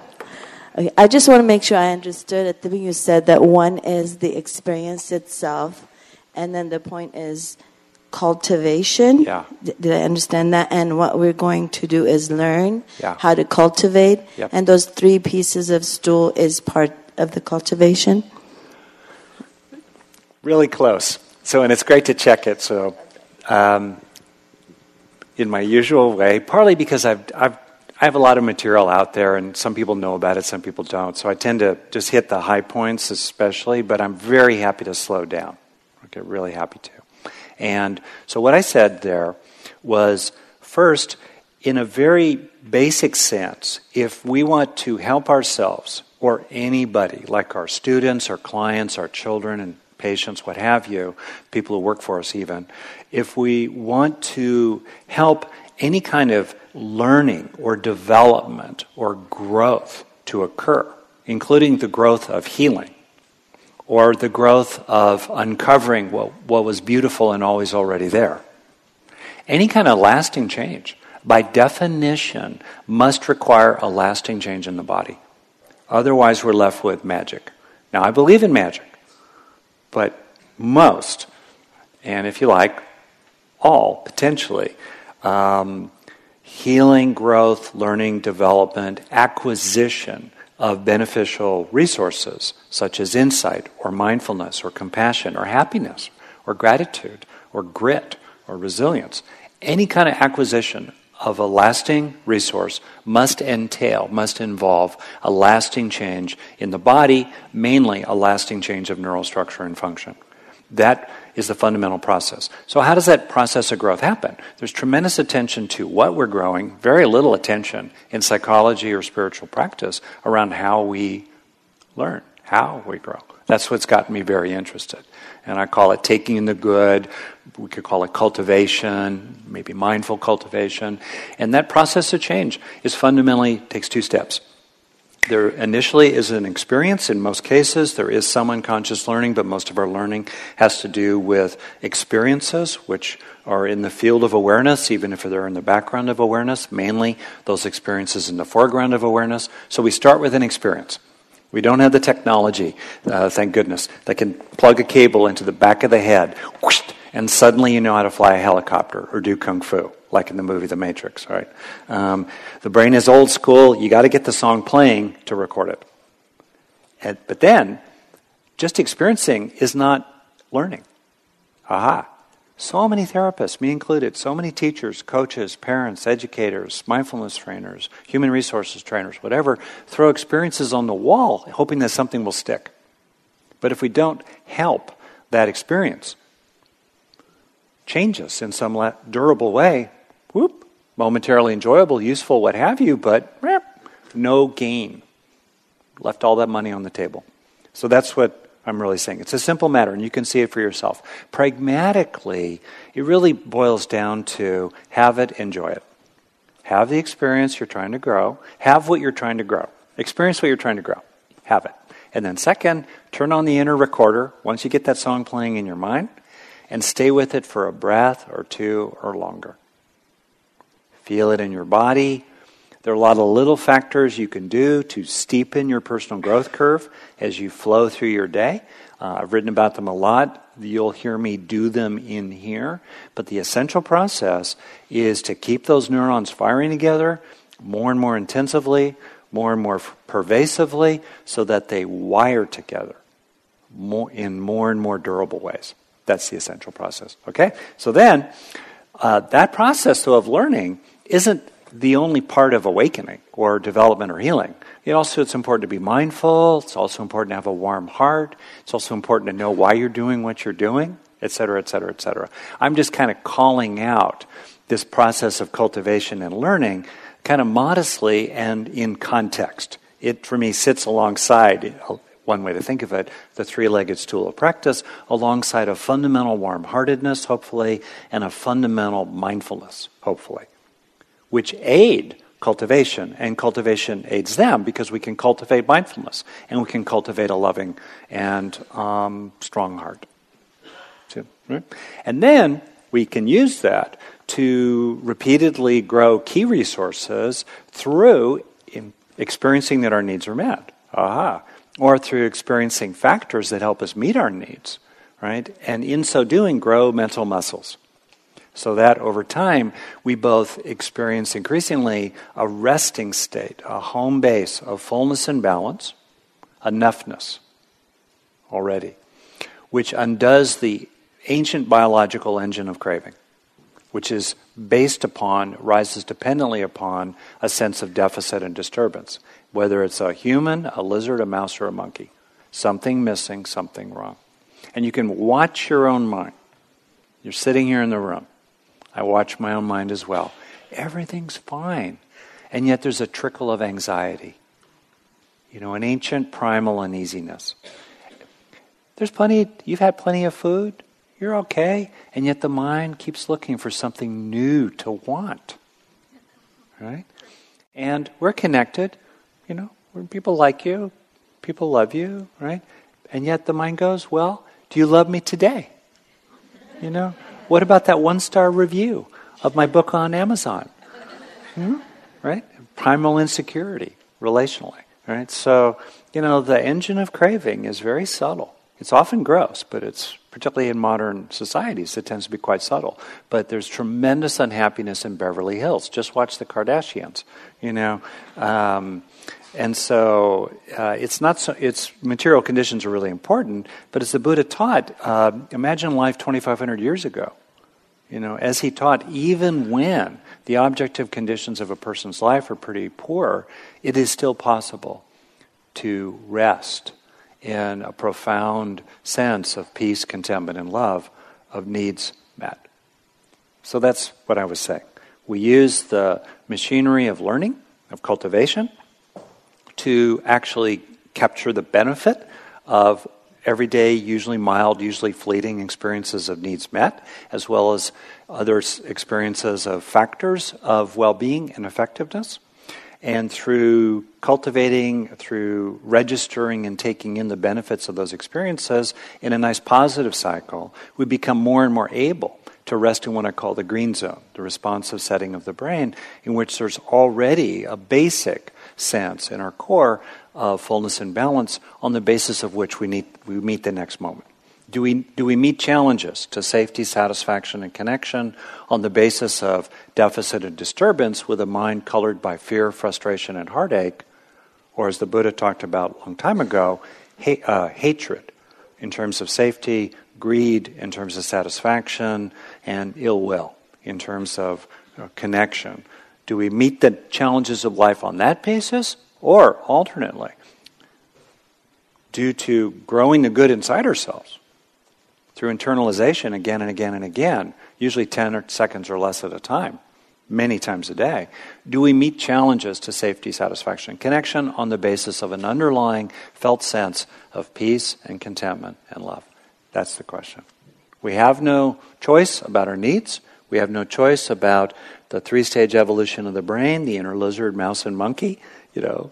Speaker 3: Okay, I just want to make sure I understood at the beginning you said that one is the experience itself, and then the point is cultivation.
Speaker 1: Yeah.
Speaker 3: D- did I understand that? And what we're going to do is learn
Speaker 1: yeah.
Speaker 3: how to cultivate.
Speaker 1: Yep.
Speaker 3: And those three pieces of stool is part of the cultivation.
Speaker 1: Really close. So, and it's great to check it. So, um, in my usual way, partly because I've, I've I have a lot of material out there, and some people know about it, some people don't. So I tend to just hit the high points, especially. But I'm very happy to slow down. Okay, really happy to. And so what I said there was first, in a very basic sense, if we want to help ourselves or anybody, like our students, our clients, our children, and patients, what have you, people who work for us even, if we want to help any kind of learning or development or growth to occur, including the growth of healing, or the growth of uncovering what, what was beautiful and always already there. Any kind of lasting change, by definition, must require a lasting change in the body. Otherwise, we're left with magic. Now, I believe in magic, but most, and if you like, all potentially, um, healing, growth, learning, development, acquisition of beneficial resources such as insight or mindfulness or compassion or happiness or gratitude or grit or resilience. Any kind of acquisition of a lasting resource must entail, must involve a lasting change in the body, mainly a lasting change of neural structure and function. That is the fundamental process. So, how does that process of growth happen? There's tremendous attention to what we're growing, very little attention in psychology or spiritual practice around how we learn, how we grow. That's what's gotten me very interested. And I call it taking in the good. We could call it cultivation, maybe mindful cultivation. And that process of change is fundamentally takes two steps. There initially is an experience. In most cases, there is some unconscious learning, but most of our learning has to do with experiences, which are in the field of awareness, even if they're in the background of awareness, mainly those experiences in the foreground of awareness. So we start with an experience. We don't have the technology, uh, thank goodness, that can plug a cable into the back of the head, whoosh, and suddenly you know how to fly a helicopter or do kung fu like in the movie The Matrix, right? Um, the brain is old school. You got to get the song playing to record it. And, but then, just experiencing is not learning. Aha. So many therapists, me included, so many teachers, coaches, parents, educators, mindfulness trainers, human resources trainers, whatever, throw experiences on the wall hoping that something will stick. But if we don't help that experience change us in some durable way, whoop, momentarily enjoyable, useful, what have you, but no gain. Left all that money on the table. So that's what I'm really saying. It's a simple matter, and you can see it for yourself. Pragmatically, it really boils down to have it, enjoy it. Have the experience you're trying to grow. Have what you're trying to grow. Experience what you're trying to grow. Have it. And then, second, turn on the inner recorder once you get that song playing in your mind and stay with it for a breath or two or longer. Feel it in your body. There are a lot of little factors you can do to steepen your personal growth curve as you flow through your day. Uh, I've written about them a lot. You'll hear me do them in here. But the essential process is to keep those neurons firing together more and more intensively, more and more pervasively, so that they wire together more, in more and more durable ways. That's the essential process. Okay? So then, uh, that process, though, of learning isn't the only part of awakening or development or healing. It also it's important to be mindful. It's also important to have a warm heart. It's also important to know why you're doing what you're doing, et cetera, et cetera, et cetera. I'm just kind of calling out this process of cultivation and learning kind of modestly and in context. It, for me, sits alongside, one way to think of it, the three legged stool of practice, alongside a fundamental warm heartedness, hopefully, and a fundamental mindfulness, hopefully which aid cultivation, and cultivation aids them because we can cultivate mindfulness and we can cultivate a loving and um, strong heart. right? And then we can use that to repeatedly grow key resources through experiencing that our needs are met. Aha. Or through experiencing factors that help us meet our needs, right? And in so doing, grow mental muscles. So that over time, we both experience increasingly a resting state, a home base of fullness and balance, enoughness already, which undoes the ancient biological engine of craving, which is based upon, rises dependently upon a sense of deficit and disturbance, whether it's a human, a lizard, a mouse, or a monkey. Something missing, something wrong. And you can watch your own mind. You're sitting here in the room I watch my own mind as well. Everything's fine. And yet there's a trickle of anxiety. You know, an ancient primal uneasiness. There's plenty, you've had plenty of food, you're okay, and yet the mind keeps looking for something new to want. Right? And we're connected, you know, people like you, people love you, right? And yet the mind goes, well, do you love me today? You know? What about that one star review of my book on Amazon? Hmm? Right? Primal insecurity, relationally. Right? So, you know, the engine of craving is very subtle. It's often gross, but it's particularly in modern societies, it tends to be quite subtle. But there's tremendous unhappiness in Beverly Hills. Just watch the Kardashians, you know. Um, and so uh, it's not so, it's material conditions are really important, but as the Buddha taught, uh, imagine life 2,500 years ago. You know, as he taught, even when the objective conditions of a person's life are pretty poor, it is still possible to rest in a profound sense of peace, contentment, and love, of needs met. So that's what I was saying. We use the machinery of learning, of cultivation, to actually capture the benefit of everyday, usually mild, usually fleeting experiences of needs met, as well as other experiences of factors of well being and effectiveness. And through cultivating, through registering and taking in the benefits of those experiences in a nice positive cycle, we become more and more able to rest in what I call the green zone, the responsive setting of the brain, in which there's already a basic sense in our core of fullness and balance on the basis of which we, need, we meet the next moment. Do we, do we meet challenges to safety, satisfaction, and connection on the basis of deficit and disturbance with a mind colored by fear, frustration, and heartache? Or, as the Buddha talked about a long time ago, ha- uh, hatred in terms of safety, greed in terms of satisfaction, and ill will in terms of uh, connection. Do we meet the challenges of life on that basis? Or alternately, due to growing the good inside ourselves through internalization again and again and again, usually 10 seconds or less at a time, many times a day, do we meet challenges to safety, satisfaction, connection on the basis of an underlying felt sense of peace and contentment and love? That's the question. We have no choice about our needs. We have no choice about the three stage evolution of the brain, the inner lizard, mouse, and monkey, you know,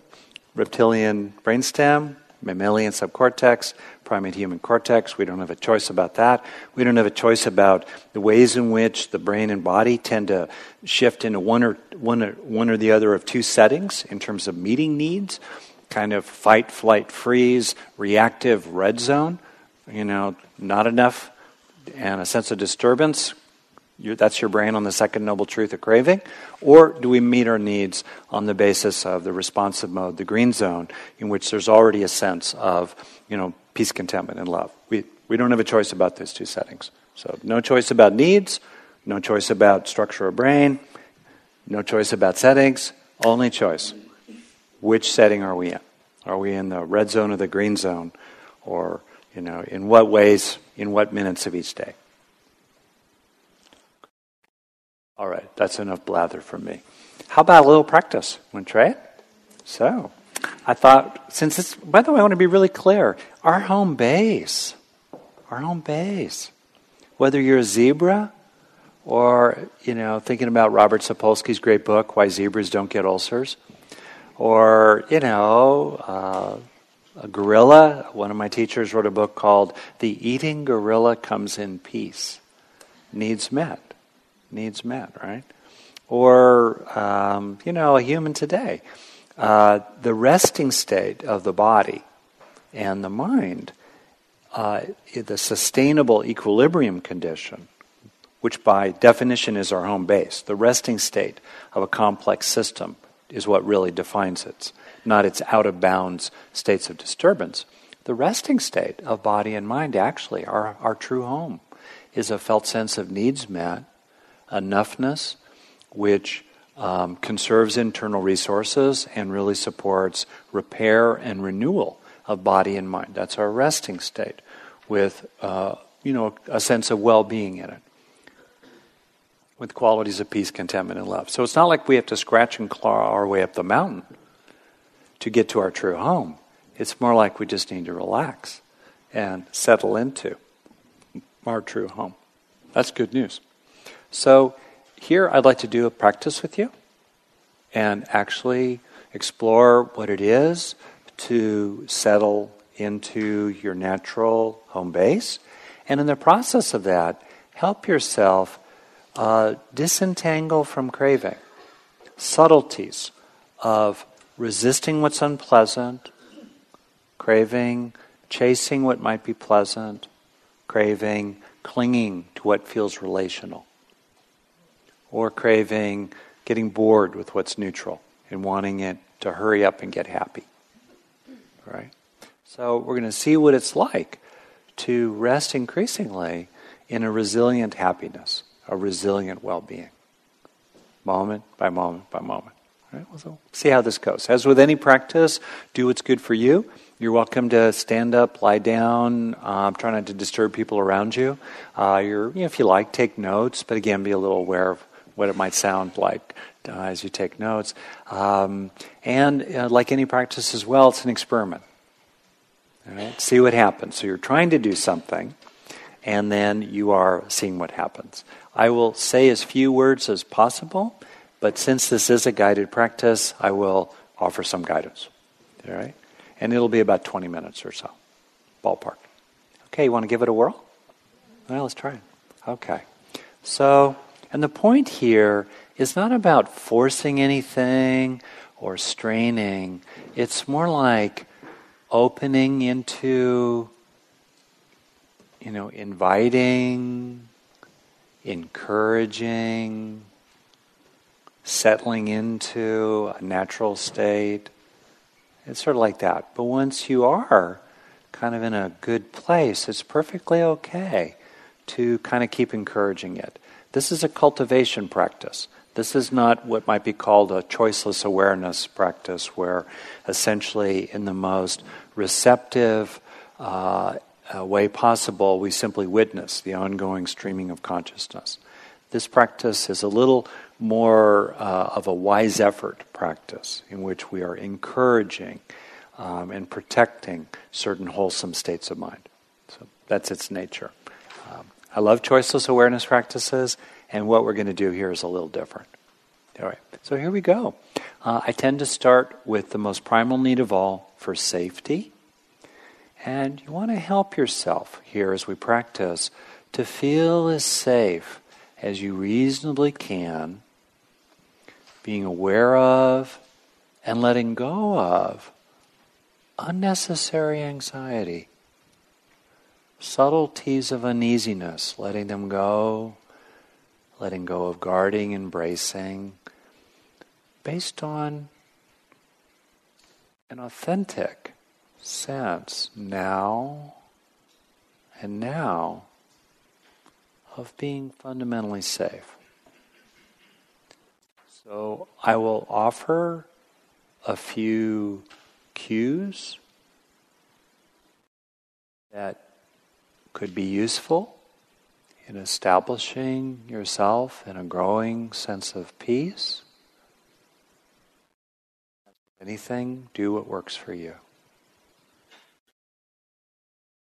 Speaker 1: reptilian brainstem, mammalian subcortex, primate human cortex. We don't have a choice about that. We don't have a choice about the ways in which the brain and body tend to shift into one or, one or, one or the other of two settings in terms of meeting needs kind of fight, flight, freeze, reactive red zone. You know, not enough and a sense of disturbance, that's your brain on the second noble truth of craving? Or do we meet our needs on the basis of the responsive mode, the green zone, in which there's already a sense of, you know, peace, contentment, and love? We, we don't have a choice about those two settings. So no choice about needs, no choice about structure of brain, no choice about settings, only choice. Which setting are we in? Are we in the red zone or the green zone? Or, you know, in what ways, in what minutes of each day? All right, that's enough blather from me. How about a little practice? Want to try it? So, I thought, since it's, by the way, I want to be really clear. Our home base, our home base, whether you're a zebra or, you know, thinking about Robert Sapolsky's great book, Why Zebras Don't Get Ulcers, or, you know, uh, a gorilla. One of my teachers wrote a book called The Eating Gorilla Comes in Peace. Needs met needs met, right? Or, um, you know, a human today. Uh, the resting state of the body and the mind, uh, the sustainable equilibrium condition, which by definition is our home base, the resting state of a complex system is what really defines it, not its out of bounds states of disturbance. The resting state of body and mind, actually, our, our true home, is a felt sense of needs met enoughness, which um, conserves internal resources and really supports repair and renewal of body and mind. That's our resting state, with uh, you know a sense of well-being in it, with qualities of peace, contentment, and love. So it's not like we have to scratch and claw our way up the mountain to get to our true home. It's more like we just need to relax and settle into our true home. That's good news. So, here I'd like to do a practice with you and actually explore what it is to settle into your natural home base. And in the process of that, help yourself uh, disentangle from craving, subtleties of resisting what's unpleasant, craving, chasing what might be pleasant, craving, clinging to what feels relational or craving getting bored with what's neutral and wanting it to hurry up and get happy. Right? So we're going to see what it's like to rest increasingly in a resilient happiness, a resilient well-being, moment by moment by moment. Right? So see how this goes. As with any practice, do what's good for you. You're welcome to stand up, lie down. Uh, try not to disturb people around you. Uh, you're, you know, if you like, take notes, but again, be a little aware of what it might sound like uh, as you take notes. Um, and uh, like any practice as well, it's an experiment. See what happens. So you're trying to do something, and then you are seeing what happens. I will say as few words as possible, but since this is a guided practice, I will offer some guidance. All right? And it'll be about 20 minutes or so, ballpark. Okay, you want to give it a whirl? Well, let's try it. Okay. So, and the point here is not about forcing anything or straining, it's more like opening into, you know, inviting, encouraging, settling into a natural state. It's sort of like that. But once you are kind of in a good place, it's perfectly okay to kind of keep encouraging it. This is a cultivation practice. This is not what might be called a choiceless awareness practice, where essentially, in the most receptive uh, uh, way possible, we simply witness the ongoing streaming of consciousness. This practice is a little more uh, of a wise effort practice in which we are encouraging um, and protecting certain wholesome states of mind. So that's its nature. I love choiceless awareness practices, and what we're going to do here is a little different. All right, so here we go. Uh, I tend to start with the most primal need of all for safety. And you want to help yourself here as we practice to feel as safe as you reasonably can, being aware of and letting go of unnecessary anxiety, subtleties of uneasiness, letting them go, letting go of guarding, embracing, based on an authentic sense now and now of being fundamentally safe. So I will offer a few cues that could be useful in establishing yourself in a growing sense of peace. Anything, do what works for you.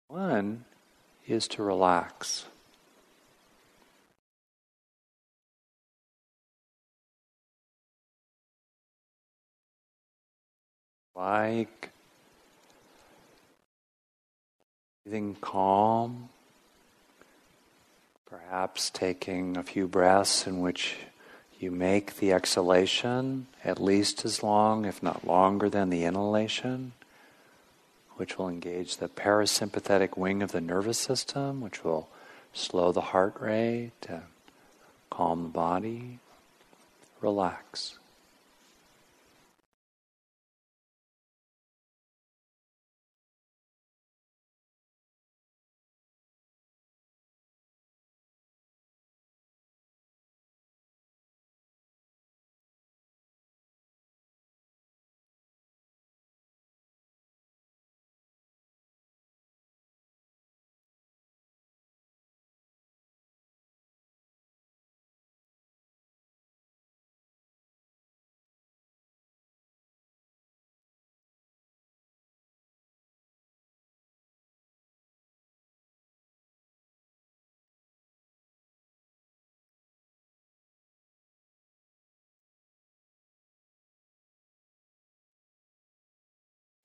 Speaker 1: One is to relax. Like breathing calm, perhaps taking a few breaths in which you make the exhalation at least as long, if not longer, than the inhalation, which will engage the parasympathetic wing of the nervous system, which will slow the heart rate calm the body. Relax.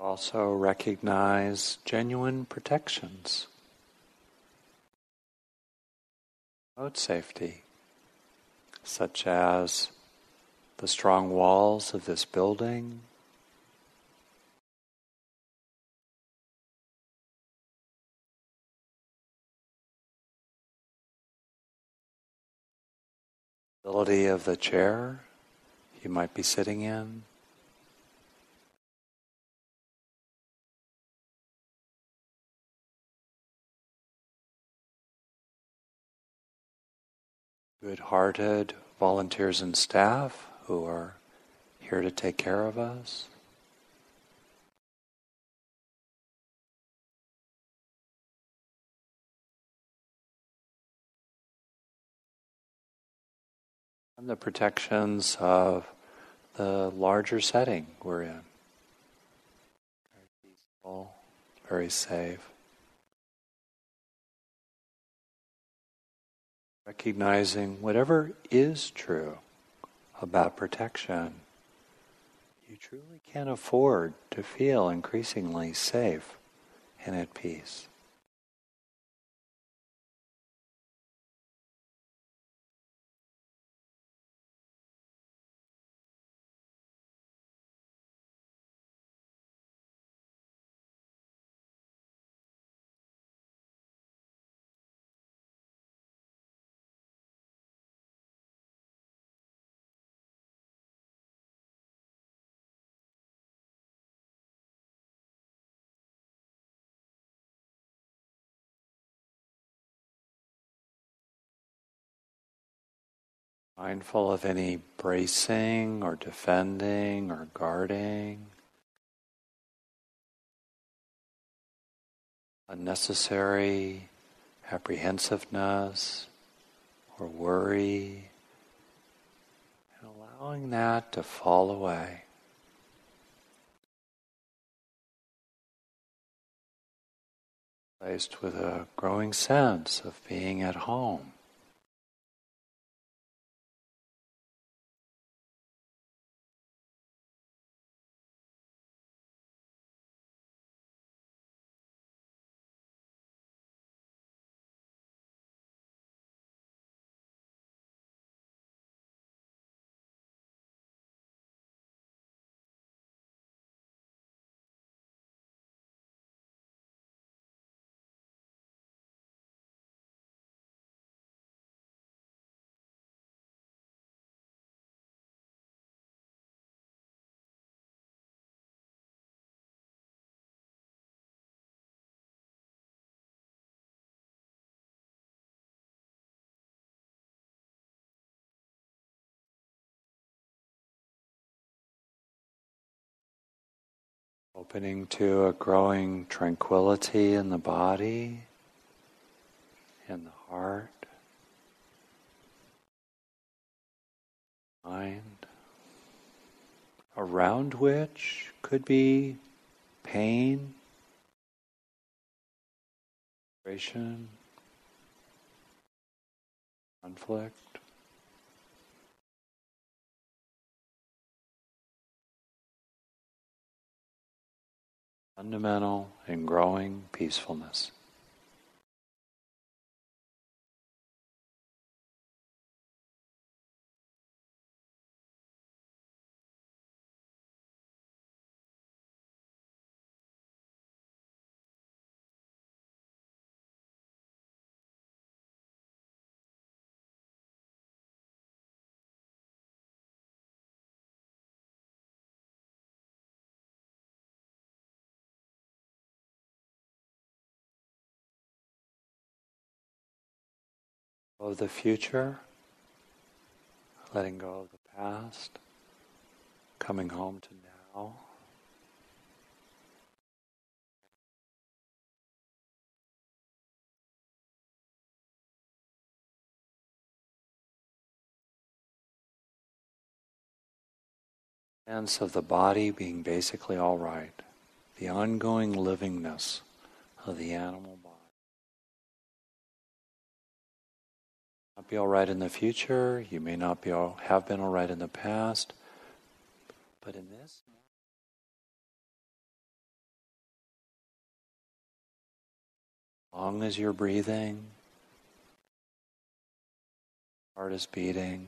Speaker 1: Also recognize genuine protections. Road safety, such as the strong walls of this building, ability of the chair you might be sitting in. Good hearted volunteers and staff who are here to take care of us. And the protections of the larger setting we're in. Very peaceful, very safe. Recognizing whatever is true about protection, you truly can afford to feel increasingly safe and at peace. Mindful of any bracing or defending or guarding, unnecessary apprehensiveness or worry, and allowing that to fall away. Placed with a growing sense of being at home. Opening to a growing tranquility in the body, in the heart, mind, around which could be pain, frustration, conflict. Fundamental and growing peacefulness. Of the future, letting go of the past, coming home to now. Sense of the body being basically all right, the ongoing livingness of the animal be all right in the future. You may not be all, have been all right in the past. But in this, long as you're breathing, heart is beating,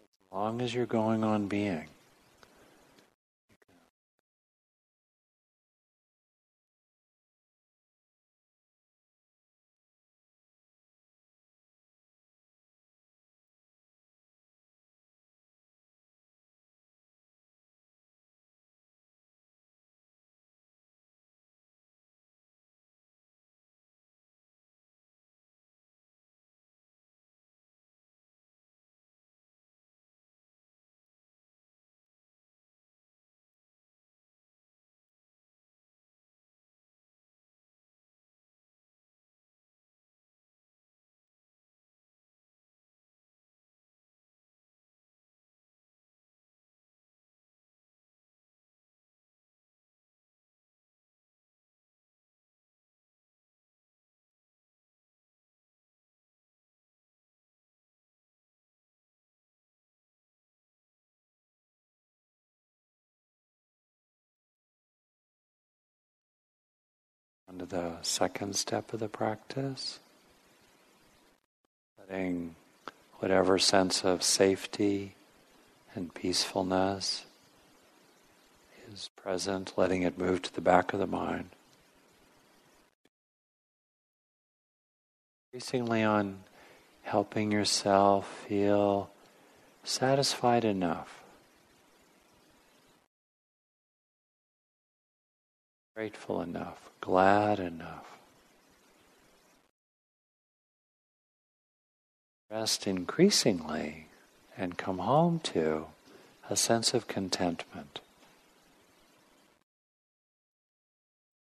Speaker 1: as long as you're going on being. Under the second step of the practice, letting whatever sense of safety and peacefulness is present, letting it move to the back of the mind. Increasingly on helping yourself feel satisfied enough grateful enough, glad enough, rest increasingly and come home to a sense of contentment,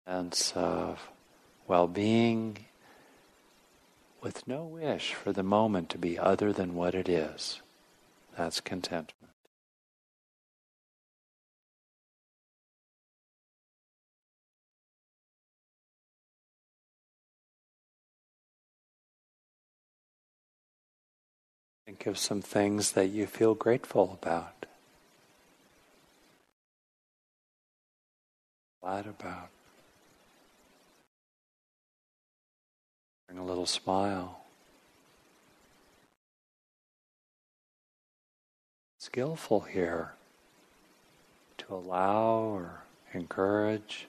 Speaker 1: sense of well being with no wish for the moment to be other than what it is. That's contentment. Think of some things that you feel grateful about, glad about. Bring a little smile. Skillful here to allow or encourage.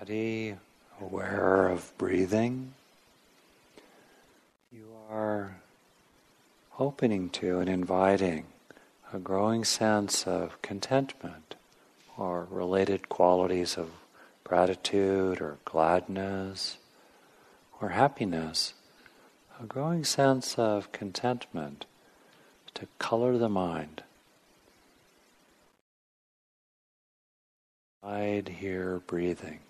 Speaker 1: Body, aware of breathing, you are opening to and inviting a growing sense of contentment or related qualities of gratitude or gladness or happiness, a growing sense of contentment to color the mind. Hide here breathing.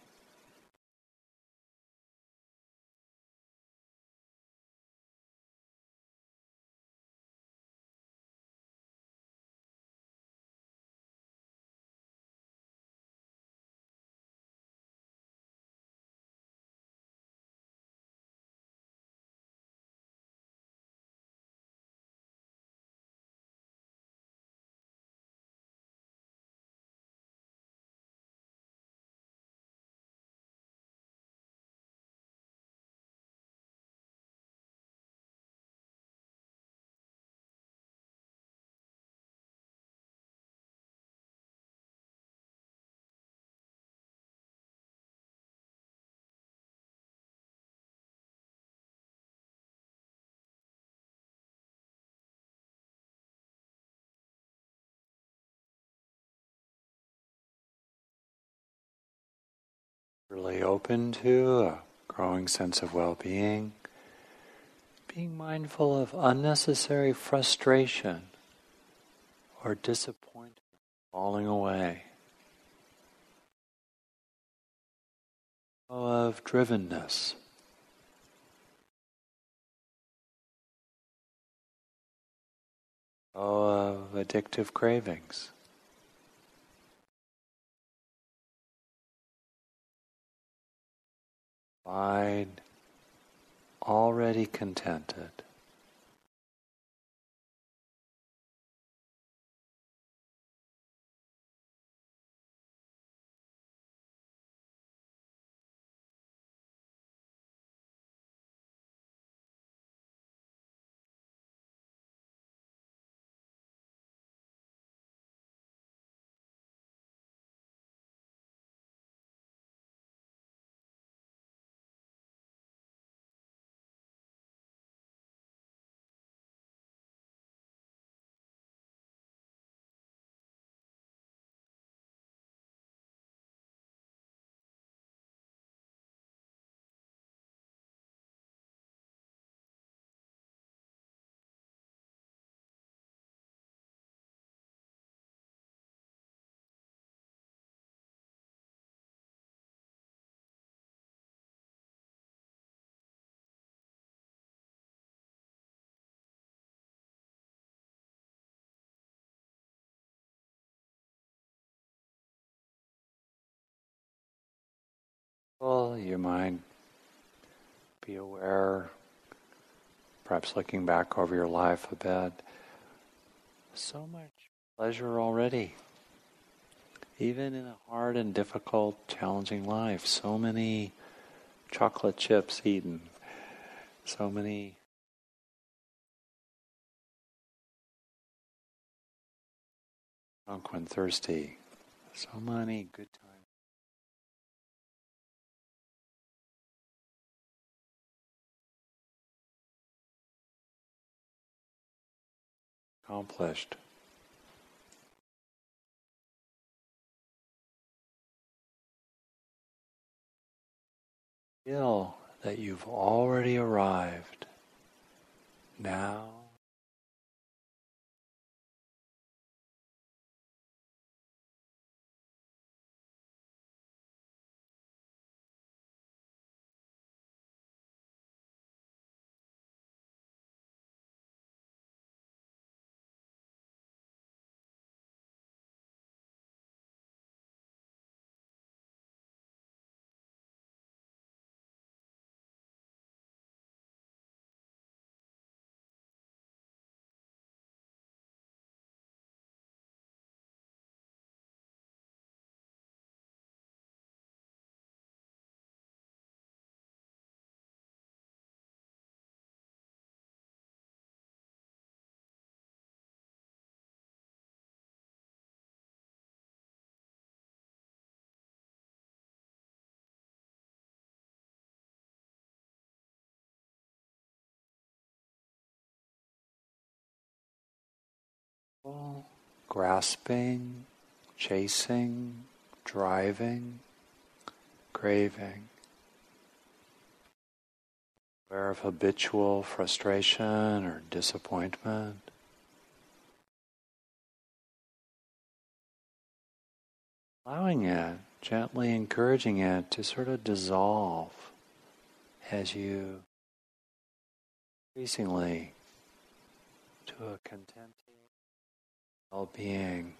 Speaker 1: Really open to a growing sense of well being, being mindful of unnecessary frustration or disappointment falling away, of drivenness. of addictive cravings. Wide, already contented. You might be aware, perhaps looking back over your life a bit, so much pleasure already. Even in a hard and difficult, challenging life, so many chocolate chips eaten, so many drunk when thirsty, so many good times. Accomplished. Feel that you've already arrived. Now grasping, chasing, driving, craving. Aware of habitual frustration or disappointment. Allowing it, gently encouraging it to sort of dissolve as you increasingly to a contented well being.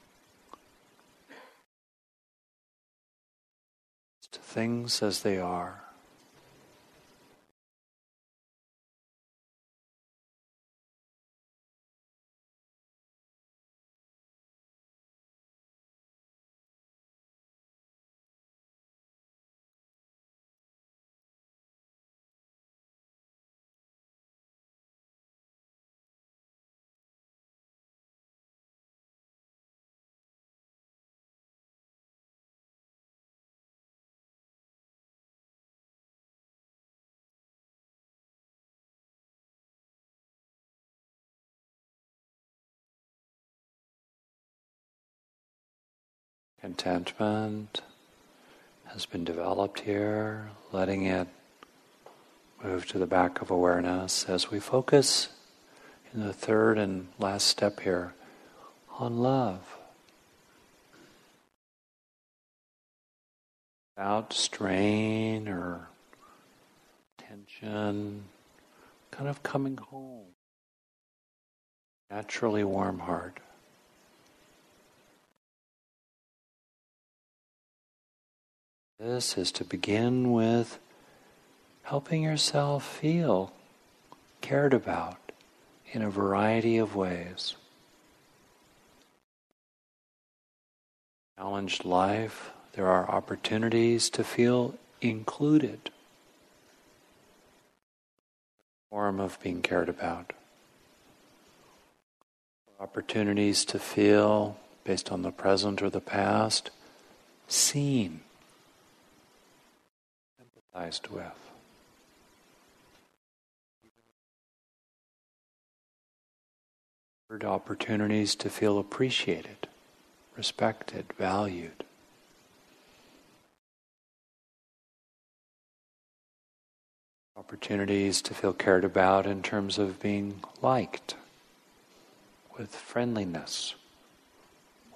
Speaker 1: To things as they are. Contentment has been developed here, letting it move to the back of awareness as we focus in the third and last step here on love. Without strain or tension, kind of coming home. Naturally warm heart. This is to begin with helping yourself feel cared about in a variety of ways. Challenged life, there are opportunities to feel included. Form of being cared about. Opportunities to feel, based on the present or the past, seen with. Opportunities to feel appreciated, respected, valued. Opportunities to feel cared about in terms of being liked with friendliness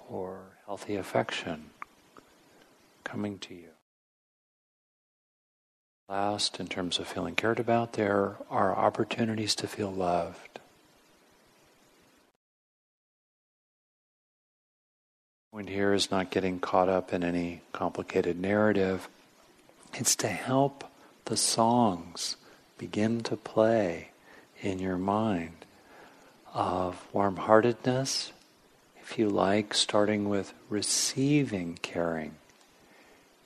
Speaker 1: or healthy affection coming to you. Last, in terms of feeling cared about, there are opportunities to feel loved. Point here is not getting caught up in any complicated narrative, It's to help the songs begin to play in your mind of warm heartedness, if you like, starting with receiving caring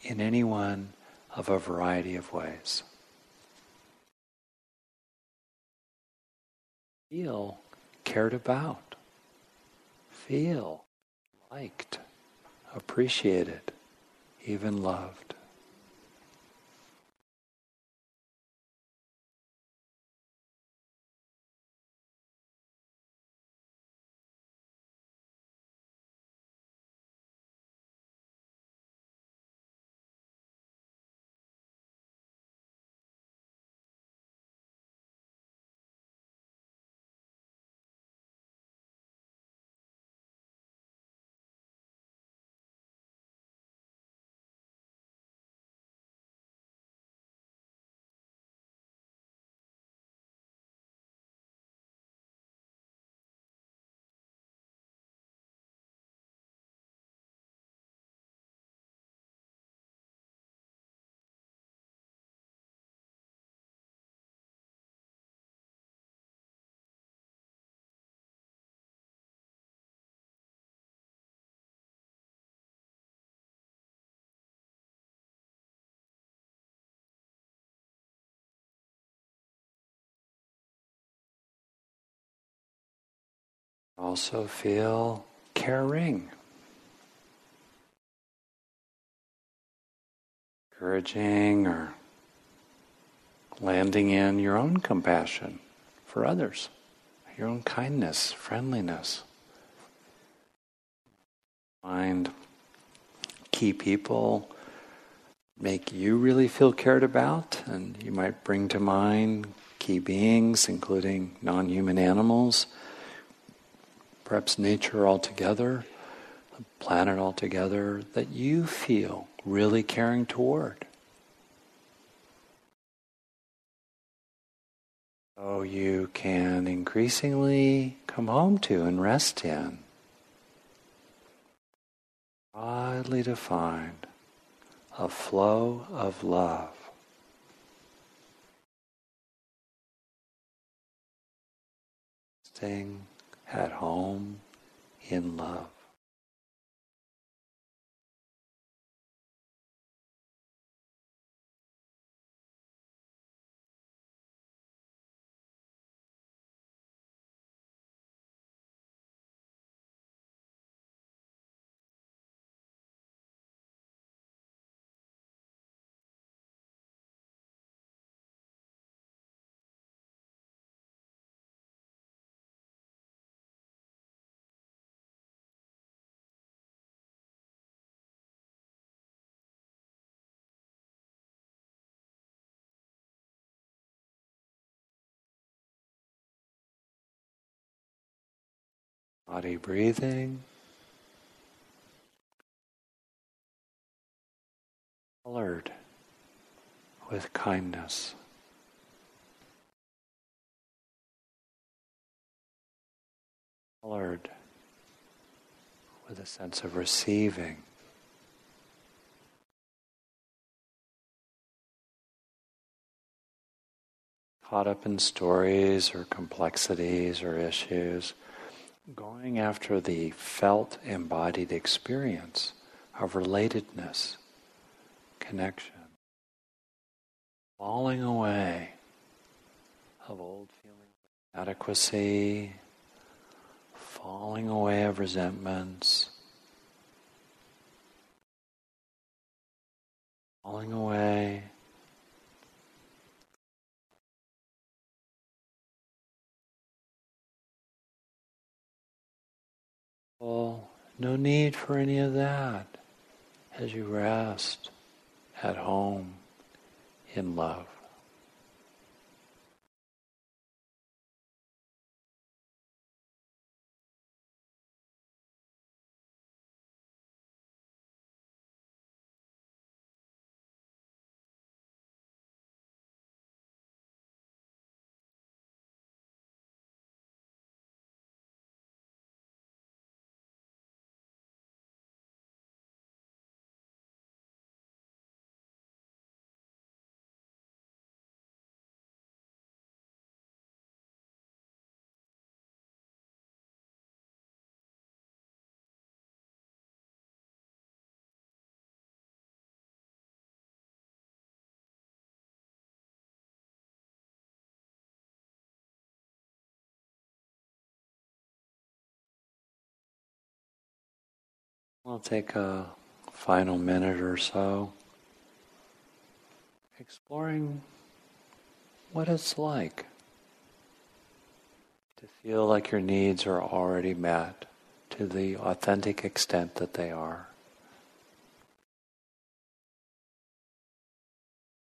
Speaker 1: in anyone of a variety of ways. Feel cared about. Feel liked, appreciated, even loved. Also feel caring. Encouraging or landing in your own compassion for others, your own kindness, friendliness. Find key people make you really feel cared about, and you might bring to mind key beings, including non human animals perhaps nature altogether, the planet altogether, that you feel really caring toward. So you can increasingly come home to and rest in. Broadly defined, a flow of love. Staying at home in love. Body breathing. Colored with kindness. Colored with a sense of receiving. Caught up in stories or complexities or issues going after the felt embodied experience of relatedness, connection, falling away of old feelings of adequacy, falling away of resentments, falling away Well, no need for any of that as you rest at home in love. We'll take a final minute or so exploring what it's like to feel like your needs are already met to the authentic extent that they are.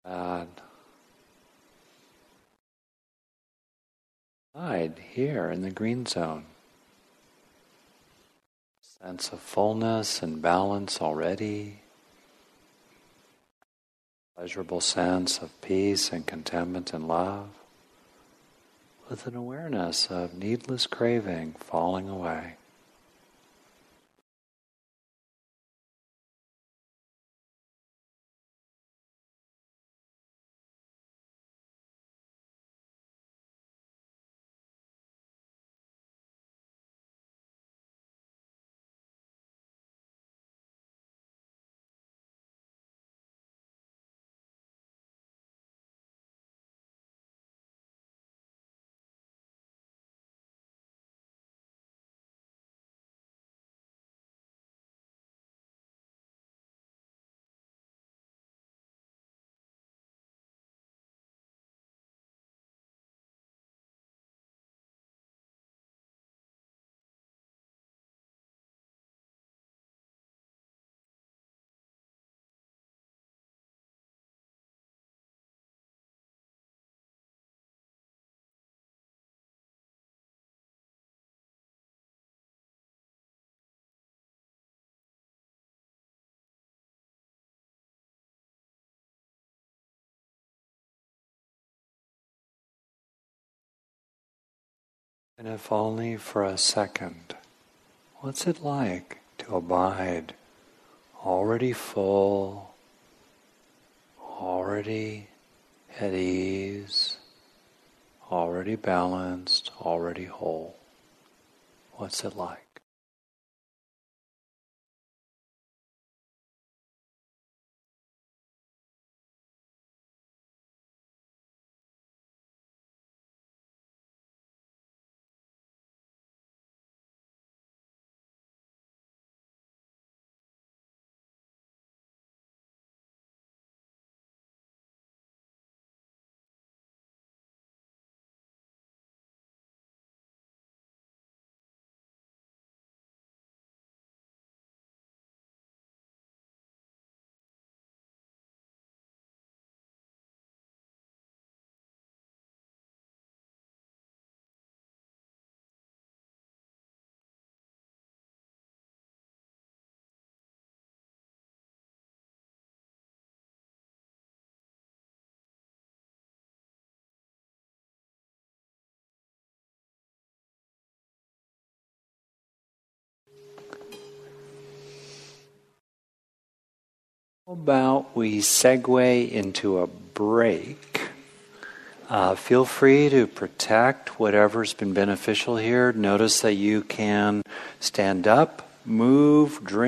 Speaker 1: And hide here in the green zone. Sense of fullness and balance already. Pleasurable sense of peace and contentment and love. With an awareness of needless craving falling away. And if only for a second, what's it like to abide already full, already at ease, already balanced, already whole? What's it like? About we segue into a break? Uh, feel free to protect whatever's been beneficial here. Notice that you can stand up, move, drink.